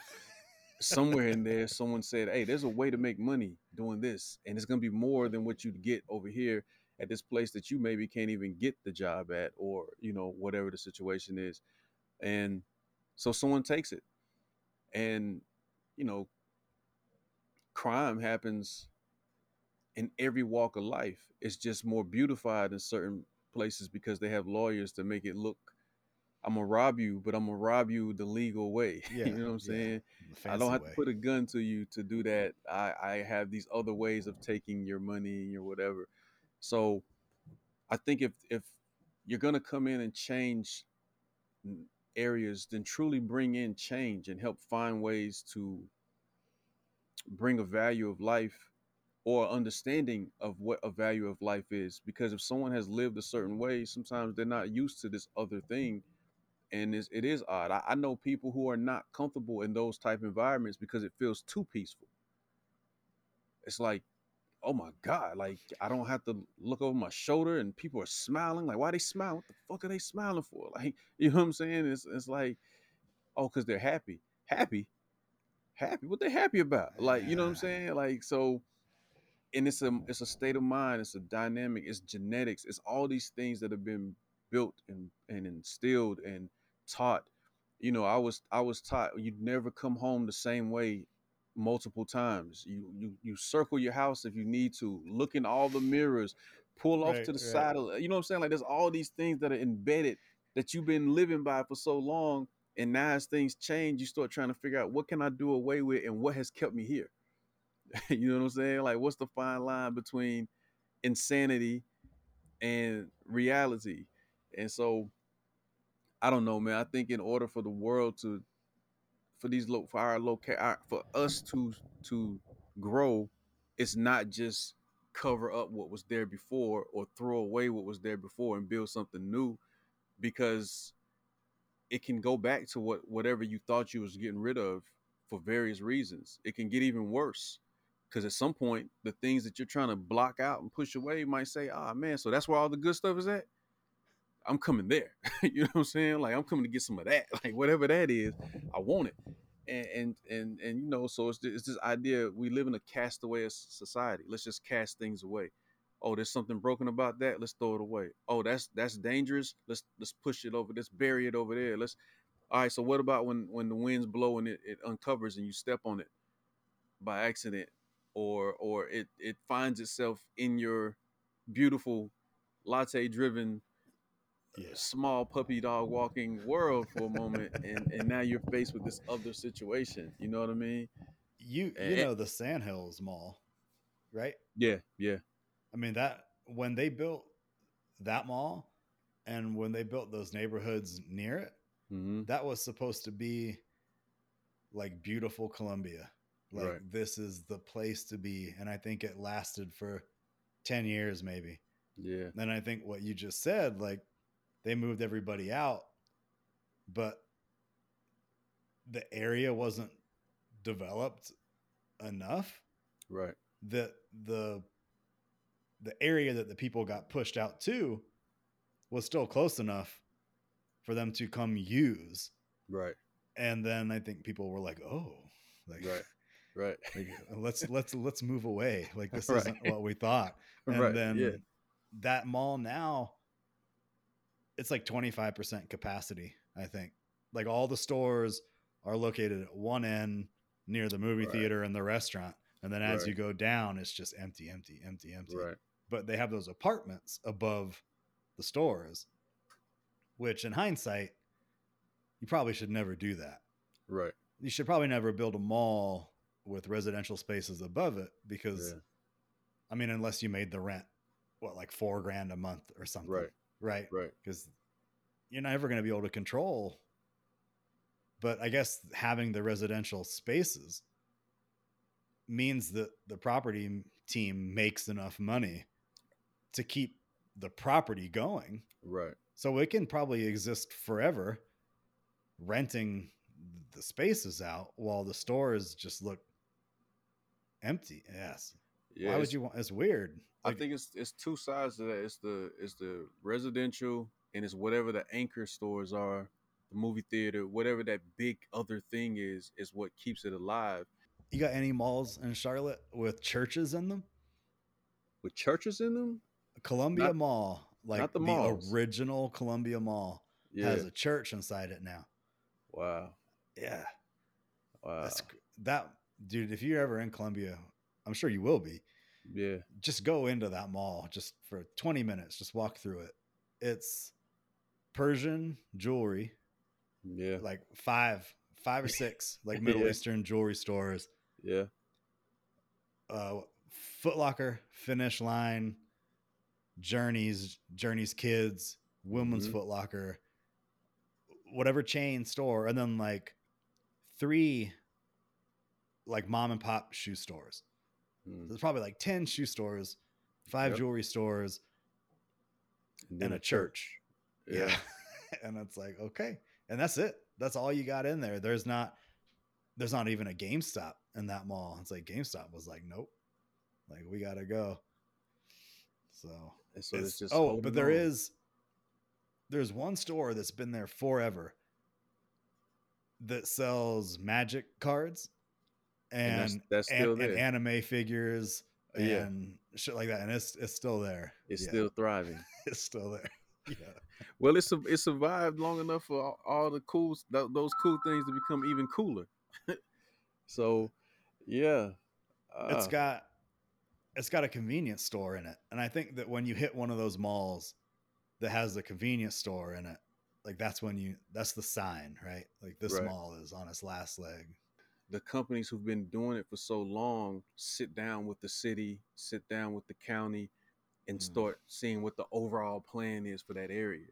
Somewhere in there someone said, "Hey, there's a way to make money doing this, and it's going to be more than what you'd get over here at this place that you maybe can't even get the job at or, you know, whatever the situation is." And so someone takes it. And you know, crime happens in every walk of life. It's just more beautified in certain places because they have lawyers to make it look. I'm gonna rob you, but I'm gonna rob you the legal way. Yeah, you know what I'm saying? I don't have way. to put a gun to you to do that. I, I have these other ways of taking your money and your whatever. So I think if if you're gonna come in and change areas, then truly bring in change and help find ways to bring a value of life or understanding of what a value of life is. Because if someone has lived a certain way, sometimes they're not used to this other thing. And it's, it is odd. I, I know people who are not comfortable in those type environments because it feels too peaceful. It's like, oh my God, like I don't have to look over my shoulder and people are smiling. Like, why are they smiling? What the fuck are they smiling for? Like, you know what I'm saying? It's, it's like, oh, because they're happy. Happy? Happy? What they happy about? Like, you know what I'm saying? Like, so and it's a it's a state of mind it's a dynamic it's genetics it's all these things that have been built and and instilled and taught you know i was i was taught you'd never come home the same way multiple times you you you circle your house if you need to look in all the mirrors pull off Right, to the right. side of you know what i'm saying like there's all these things that are embedded that you've been living by for so long and now as things change you start trying to figure out what can i do away with and what has kept me here you know what I'm saying? Like, what's the fine line between insanity and reality? And so, I don't know, man. I think in order for the world to, for these lo- for our loca- for us to to grow, it's not just cover up what was there before or throw away what was there before and build something new, because it can go back to what whatever you thought you was getting rid of for various reasons. It can get even worse because at some point the things that you're trying to block out and push away might say, "Ah, man, so that's where all the good stuff is at." I'm coming there. you know what I'm saying? Like I'm coming to get some of that. Like whatever that is, I want it. And and and, and you know, so it's it's this idea we live in a castaway society. Let's just cast things away. Oh, there's something broken about that. Let's throw it away. Oh, that's that's dangerous. Let's let's push it over. Let's bury it over there. Let's. All right. So what about when when the winds blow and it, it uncovers and you step on it by accident, or or it it finds itself in your beautiful latte driven Yeah. small puppy dog walking world for a moment and and now you're faced with this other situation you know what i mean You you Eh, know the Sandhills Mall, right? yeah yeah I mean that when they built that mall and when they built those neighborhoods near it, mm-hmm. that was supposed to be like beautiful Columbia. Like Right. this is the place to be. And I think it lasted for 10 years maybe. yeah Then I think what you just said, like they moved everybody out, but the area wasn't developed enough right that the the area that the people got pushed out to was still close enough for them to come use. right And then I think people were like, "Oh, like, right right like, let's let's let's move away. Like this Right. isn't what we thought." And right then yeah that mall now it's like 25% capacity, I think. Like all the stores are located at one end near the movie Right. theater and the restaurant. And then as you go down, it's just empty, empty, empty, empty. right But they have those apartments above the stores, which in hindsight, you probably should never do that. right You should probably never build a mall with residential spaces above it because yeah I mean, unless you made the rent, what, like four grand a month or something. right right? Right. Because you're never going to be able to control. But I guess having the residential spaces means that the property team makes enough money to keep the property going. Right. So it can probably exist forever, renting the spaces out while the stores just look empty. Yes. Yeah. Why would you want? It's weird. I think it's it's two sides to that. It's the it's the residential and it's whatever the anchor stores are, the movie theater, whatever that big other thing is, is what keeps it alive. you got any malls in Charlotte with churches in them? With churches in them, Columbia Not- Mall, like not the the, original Columbia Mall, yeah. has a church inside it now. wow. Yeah, Wow. that's that dude. If you're ever in Columbia, I'm sure you will be. yeah. Just go into that mall just for 20 minutes. Just walk through it. It's Persian jewelry, Yeah. like five, five or six, like Yeah. Middle Eastern jewelry stores. Yeah. uh Foot Locker, Finish Line, Journeys, Journeys Kids, Women's Mhm. Foot Locker, whatever chain store, and then like three like mom and pop shoe stores. Mm. There's probably like 10 shoe stores, five Yep. jewelry stores, and a church. Yeah. and it's like, okay. And that's it. That's all you got in there. There's not there's not even a GameStop in that mall. It's like GameStop was like, nope. Like we gotta go. So, And so it's- it's just oh, but there on. is there's one store that's been there forever that sells magic cards And and that's- that's an- still and there. anime figures Uh, yeah. and shit like that. And it's it's still there. It's Yeah, still thriving. it's still there. Yeah. Well, it's it survived long enough for all, all the cool th- those cool things to become even cooler. so, yeah, it's got it's got a convenience store in it and i think that when you hit one of those malls that has the convenience store in it like that's when you that's the sign right like this Right. mall is on its last leg the companies who've been doing it for so long sit down with the city, sit down with the county, and Mhm. start seeing what the overall plan is for that area.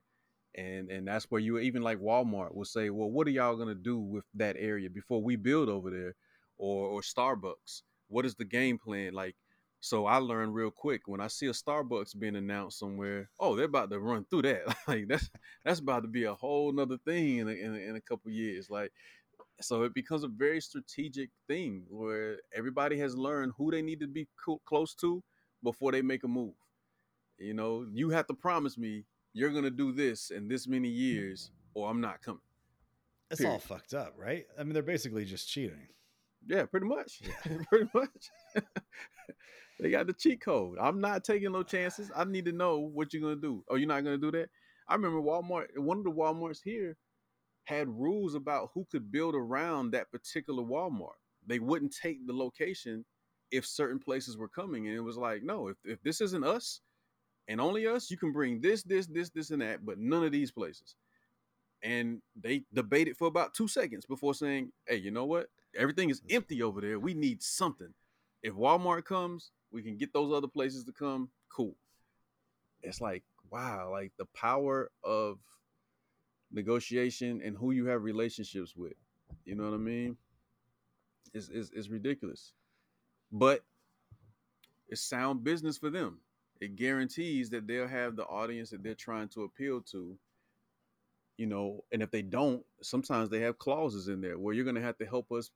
And and that's where you even like Walmart will say, well, what are y'all gonna do with that area before we build over there, or or Starbucks? What is the game plan like? So I learned real quick when I see a Starbucks being announced somewhere. Oh, they're about to run through that. like that's that's about to be a whole nother thing in a, in a, in a couple years. Like so it becomes a very strategic thing where everybody has learned who they need to be co- close to before they make a move. You know, you have to promise me you're gonna do this in this many years, or I'm not coming. it's all fucked up right i mean they're basically just cheating Yeah, pretty much. Yeah. pretty much. they got the cheat code. I'm not taking no chances. I need to know what you're gonna do. Oh, you're not gonna do that? I remember Walmart. One of the WalMarts here had rules about who could build around that particular Walmart. They wouldn't take the location if certain places were coming, and it was like, no, if if this isn't us and only us, you can bring this, this, this, this, and that, but none of these places. And they debated for about two seconds before saying, "Hey, you know what? Everything is empty over there. We need something. If Walmart comes, we can get those other places to come. Cool." It's like, wow, like the power of negotiation and who you have relationships with. You know what I mean? It's, it's, it's ridiculous. But it's sound business for them. It guarantees that they'll have the audience that they're trying to appeal to. You know, and if they don't, sometimes they have clauses in there where you're going to have to help us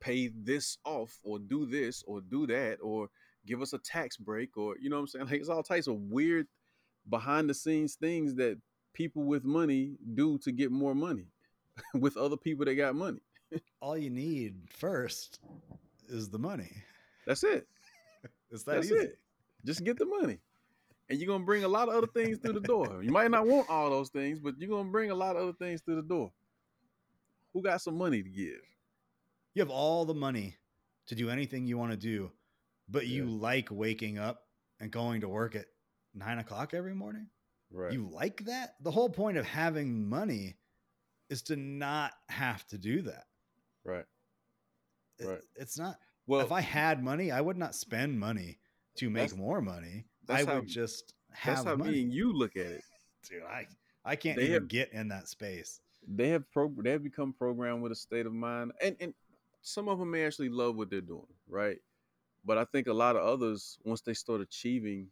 pay this off or do this or do that or give us a tax break or, you know what I'm saying? Like it's all types of weird behind the scenes things that people with money do to get more money with other people that got money. all you need first is the money That's it. it's that That's easy it. Just get the money. And you're gonna bring a lot of other things through the door. You might not want all those things, but you're gonna bring a lot of other things through the door. Who got some money to give? you have all the money to do anything you want to do but you like waking up and going to work at nine o'clock every morning Right. You like that? The whole point of having money is to not have to do that. right. It- Right. It's not. Well, if I had money, I would not spend money to make more money. I that's would how- just that's have how money. me and you look at it. dude, I I can't They even have- get in that space. they have pro they have become programmed with a state of mind and and some of them may actually love what they're doing right but i think a lot of others once they start achieving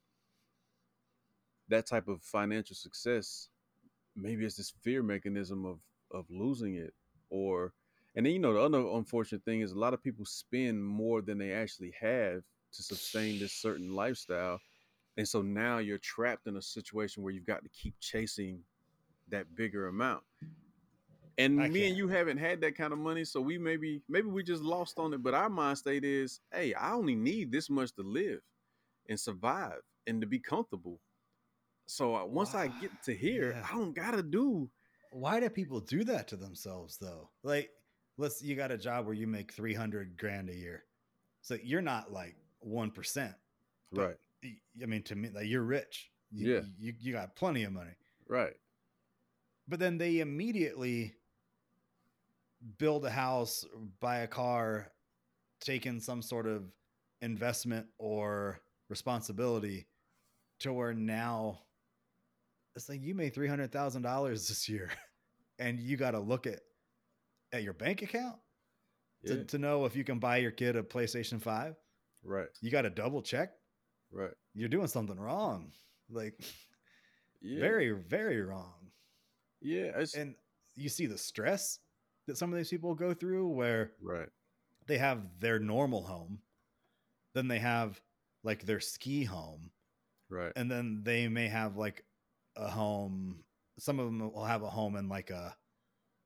that type of financial success maybe it's this fear mechanism of of losing it or and then you know the other unfortunate thing is a lot of people spend more than they actually have to sustain this certain lifestyle. And so now you're trapped in a situation where you've got to keep chasing that bigger amount and I me and can't. you haven't had that kind of money so we maybe maybe we just lost on it but our mind state is hey i only need this much to live and survive and to be comfortable so uh, once i get to here Yeah. i don't gotta do Why do people do that to themselves though? Like, let's you got a job where you make three hundred grand a year, so you're not like one percent. right I mean, to me, like you're rich. You, Yeah. you you got plenty of money. right But then they immediately build a house, buy a car, take in some sort of investment or responsibility to where now it's like you made three hundred thousand dollars this year, and you got to look at at your bank account yeah to, to know if you can buy your kid a PlayStation Five. right You got to double check. right You're doing something wrong, like yeah very very wrong. yeah And you see the stress that some of these people go through, where right. they have their normal home, then they have like their ski home, right. and then they may have like a home some of them will have a home in like a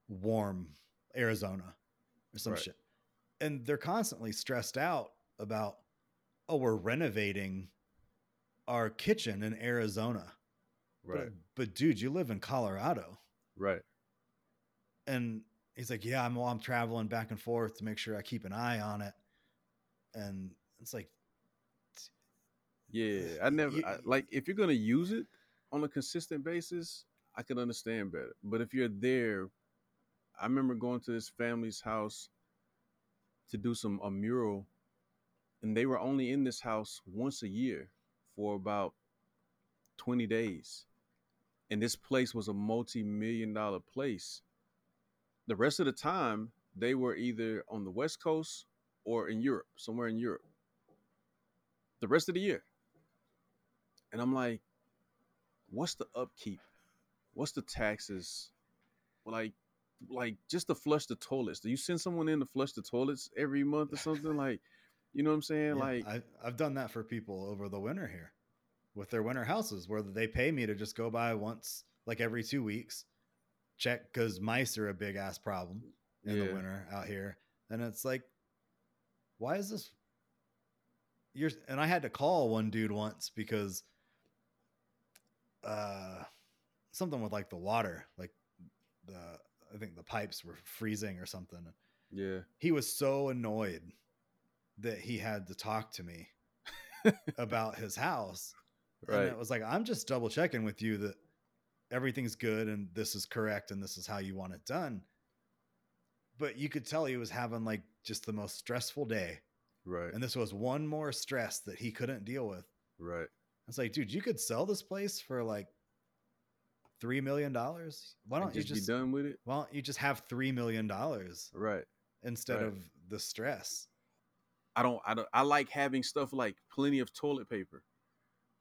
warm arizona or some Right. shit. And they're constantly stressed out about oh we're renovating our kitchen in arizona. Right. but, but dude you live in colorado. Right. And he's like yeah i'm well, i'm traveling back and forth to make sure i keep an eye on it and it's like Yeah, I never You- I, like if you're gonna use it on a consistent basis, I can understand better. But if you're there, I remember going to this family's house to do some a mural, and they were only in this house once a year for about twenty days, and this place was a multi-million dollar place. The rest of the time, they were either on the West Coast or in Europe, somewhere in Europe. The rest of the year. And I'm like, what's the upkeep? What's the taxes? Like, like just to flush the toilets. Do you send someone in to flush the toilets every month or something? Like, you know what I'm saying? Yeah, like, I, I've done that for people over the winter here with their winter houses where they pay me to just go by once, like every two weeks, check because mice are a big ass problem in the winter out here. And it's like, why is this? You're, and I had to call one dude once because uh, something with like the water, like the, I think the pipes were freezing or something yeah, he was so annoyed that he had to talk to me about his house. And it was like, I'm just double checking with you that everything's good and this is correct and this is how you want it done. But you could tell he was having like just the most stressful day. right, And this was one more stress that he couldn't deal with. right. It's like, dude, you could sell this place for like three million dollars. Why don't you just, just be done with it? why don't you just have three million dollars Right. instead Right. of the stress? I don't, I don't, I like having stuff like plenty of toilet paper.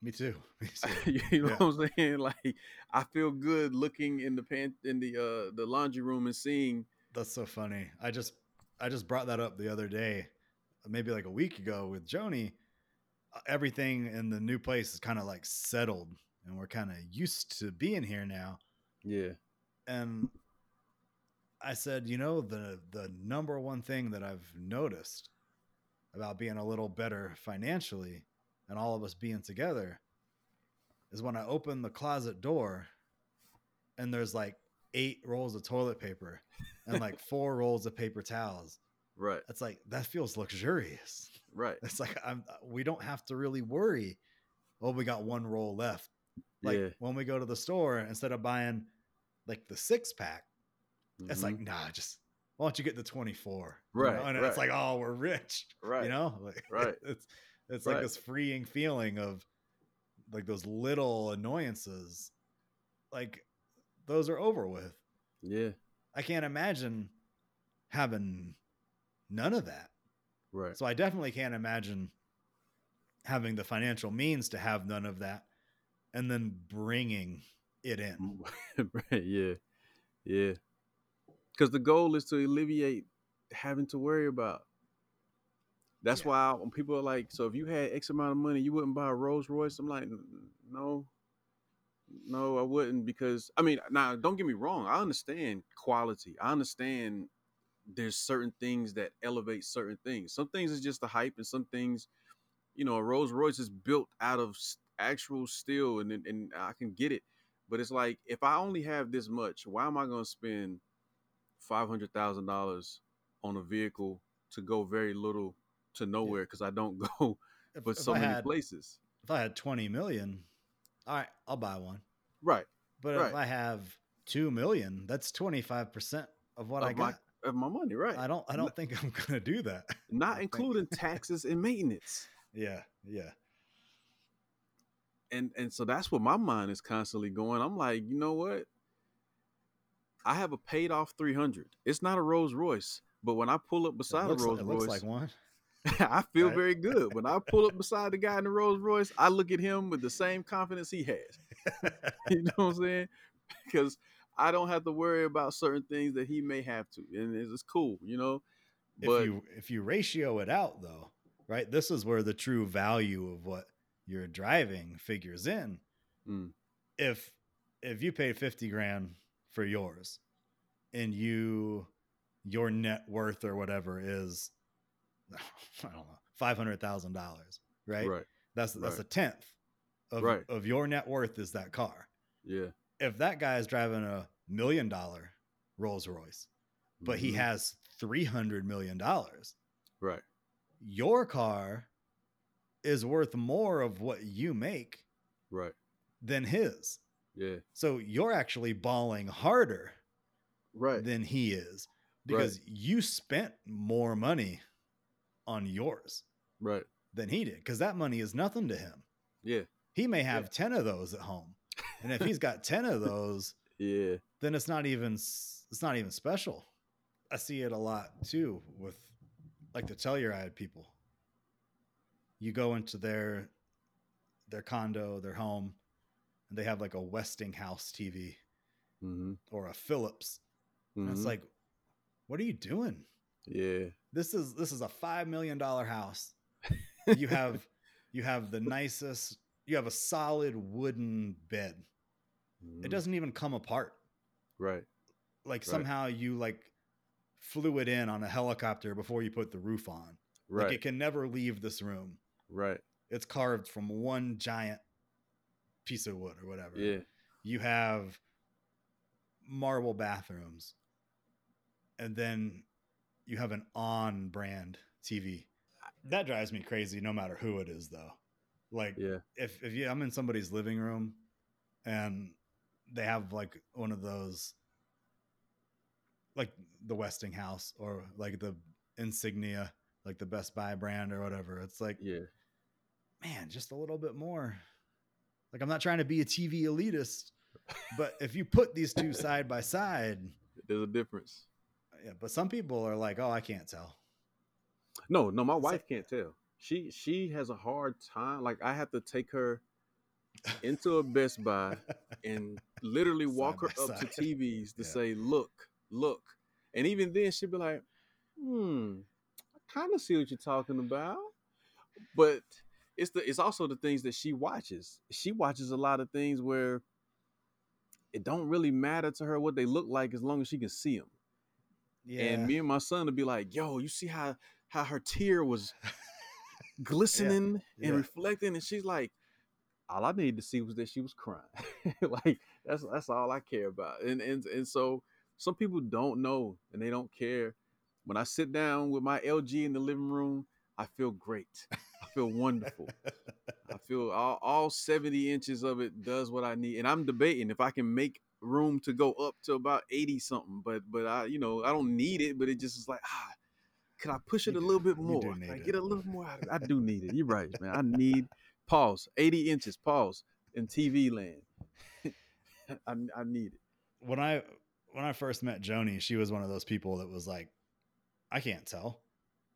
Me too. Me too. you know Yeah. what I'm saying? Like, I feel good looking in the pan in the uh the laundry room and seeing. That's so funny. I just I just brought that up the other day, maybe like a week ago with Joni. Uh, Everything in the new place is kind of like settled, and we're kind of used to being here now. Yeah. And I said, you know, the the number one thing that I've noticed about being a little better financially and all of us being together is when I open the closet door and there's like eight rolls of toilet paper and like four rolls of paper towels. Right. It's like that feels luxurious. Right. It's like I'm we don't have to really worry. Oh, we got one roll left. Like yeah. when we go to the store, instead of buying like the six pack, it's like, Mhm. nah, just why don't you get the 24? you Right, know? And right. it's like, oh, we're rich. right. You know? Like Right. it's it's like Right. this freeing feeling of like those little annoyances like those are over with. Yeah. I can't imagine having none of that. Right. So I definitely can't imagine having the financial means to have none of that and then bringing it in. right. Yeah. Yeah. Because the goal is to alleviate having to worry about. That's Yeah. why when people are like, so if you had X amount of money, you wouldn't buy a Rolls Royce. I'm like, no, no, I wouldn't. Because I mean, now don't get me wrong. I understand quality. I understand there's certain things that elevate certain things. Some things is just the hype, and some things, you know, a Rolls Royce is built out of actual steel, and and- and I can get it. But it's like if I only have this much, why am I going to spend five hundred thousand dollars on a vehicle to go very little to nowhere because I don't go If, but if so I many had, places. if I had 20 million, all right, I'll buy one. Right. But Right. if I have 2 million, that's 25% of what I Of my- got. Of my money, right. I don't I don't think I'm going to do that. Not including taxes and maintenance. Yeah, yeah. And and so that's what my mind is constantly going. I'm like, you know what? I have a paid off 300. It's not a Rolls Royce, but when I pull up beside a Rolls it looks Royce, like one. I feel Right. very good. When I pull up beside the guy in the Rolls Royce, I look at him with the same confidence he has. you know what I'm saying? Because I don't have to worry about certain things that he may have to, and it's, cool, you know. But if you if you ratio it out though, right? This is where the true value of what you're driving figures in. Mm. If if you paid 50 grand for yours and you your net worth or whatever is I don't know, $500,000, right? right, That's that's right. a tenth of Right. of your net worth is that car. yeah, If that guy is driving a million dollar Rolls Royce, but he Mhm. has 300 million dollars, right, your car is worth more of what you make right, than his. yeah, So you're actually balling harder right, than he is because you spent more money on yours right, than he did because that money is nothing to him. yeah, He may have 10 of those at home. And if he's got 10 of those, yeah, then it's not even it's not even special. I see it a lot too with like the Telluride people. You go into their their condo, their home, and they have like a Westinghouse TV mm-hmm. or a Philips. And it's Mhm. like, what are you doing? Yeah, This is this is a five million dollar house. You have you have the nicest you have a solid wooden bed. It mhm, doesn't even come apart. right, like Right. somehow you like flew it in on a helicopter before you put the roof on. right, Like it can never leave this room. right, It's carved from one giant piece of wood or whatever. yeah, You have marble bathrooms. And then you have an on brand TV. That drives me crazy no matter who it is though. Like yeah, if if you I'm in somebody's living room and they have like one of those like the Westinghouse or like the insignia, like the Best Buy brand or whatever. It's like, yeah, man, just a little bit more. Like I'm not trying to be a TV elitist, but if you put these two side by side, there's a difference. Yeah, but some people are like, "Oh, I can't tell." No, no, my It's wife like- can't tell. She she has a hard time. Like I have to take her into a Best Buy and literally Side walk her up to. TVs to Yeah. say, "Look, look," and even then she'd be like, "Hmm, I kind of see what you're talking about," but it's the it's also the things that she watches. She watches a lot of things where it don't really matter to her what they look like as long as she can see them. Yeah. And me and my son would be like, "Yo, you see how how her tear was glistening yeah. and reflecting?" And she's like, "All I needed to see was that she was crying. like that's that's all I care about." And and and so some people don't know and they don't care. When I sit down with my LG in the living room, I feel great. I feel wonderful. I feel all, all 70 inches of it does what I need. And I'm debating if I can make room to go up to about 80 something. But but I, you know, I don't need it, but it just is like, ah, could I push it a little bit more? Can I get it. a little more out of it? I do need it. You're right, man. I need pause, 80 inches, pause in TV land. I, I need it. when I when I first met Joni, she was one of those people that was like, I can't tell.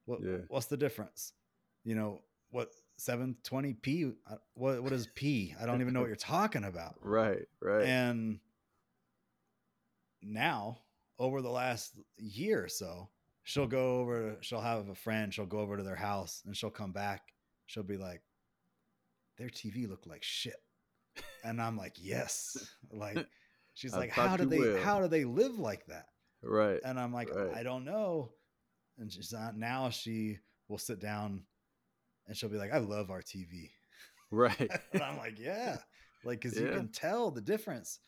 What Yeah. what's the difference? You know, what 720p Uh, what what is p? I don't even know what you're talking about. Right, right. And now, over the last year or so, she'll go over she'll have a friend, she'll go over to their house and she'll come back. She'll be like, their TV looked like shit. And I'm like, yes. Like she's like, how do they will." how do they live like that? right. And I'm like, Right. I don't know. And she's not now she will sit down and she'll be like, I love our TV. Right. and I'm like, yeah. Like, cause you can tell the difference.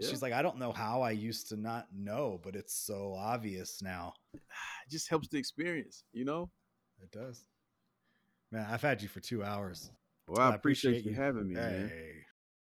Yeah. She's like, I don't know how I used to not know, but it's so obvious now. it just helps the experience, you know? It does. Man, I've had you for two hours. Well, I, I appreciate, appreciate you having me, man. Hey,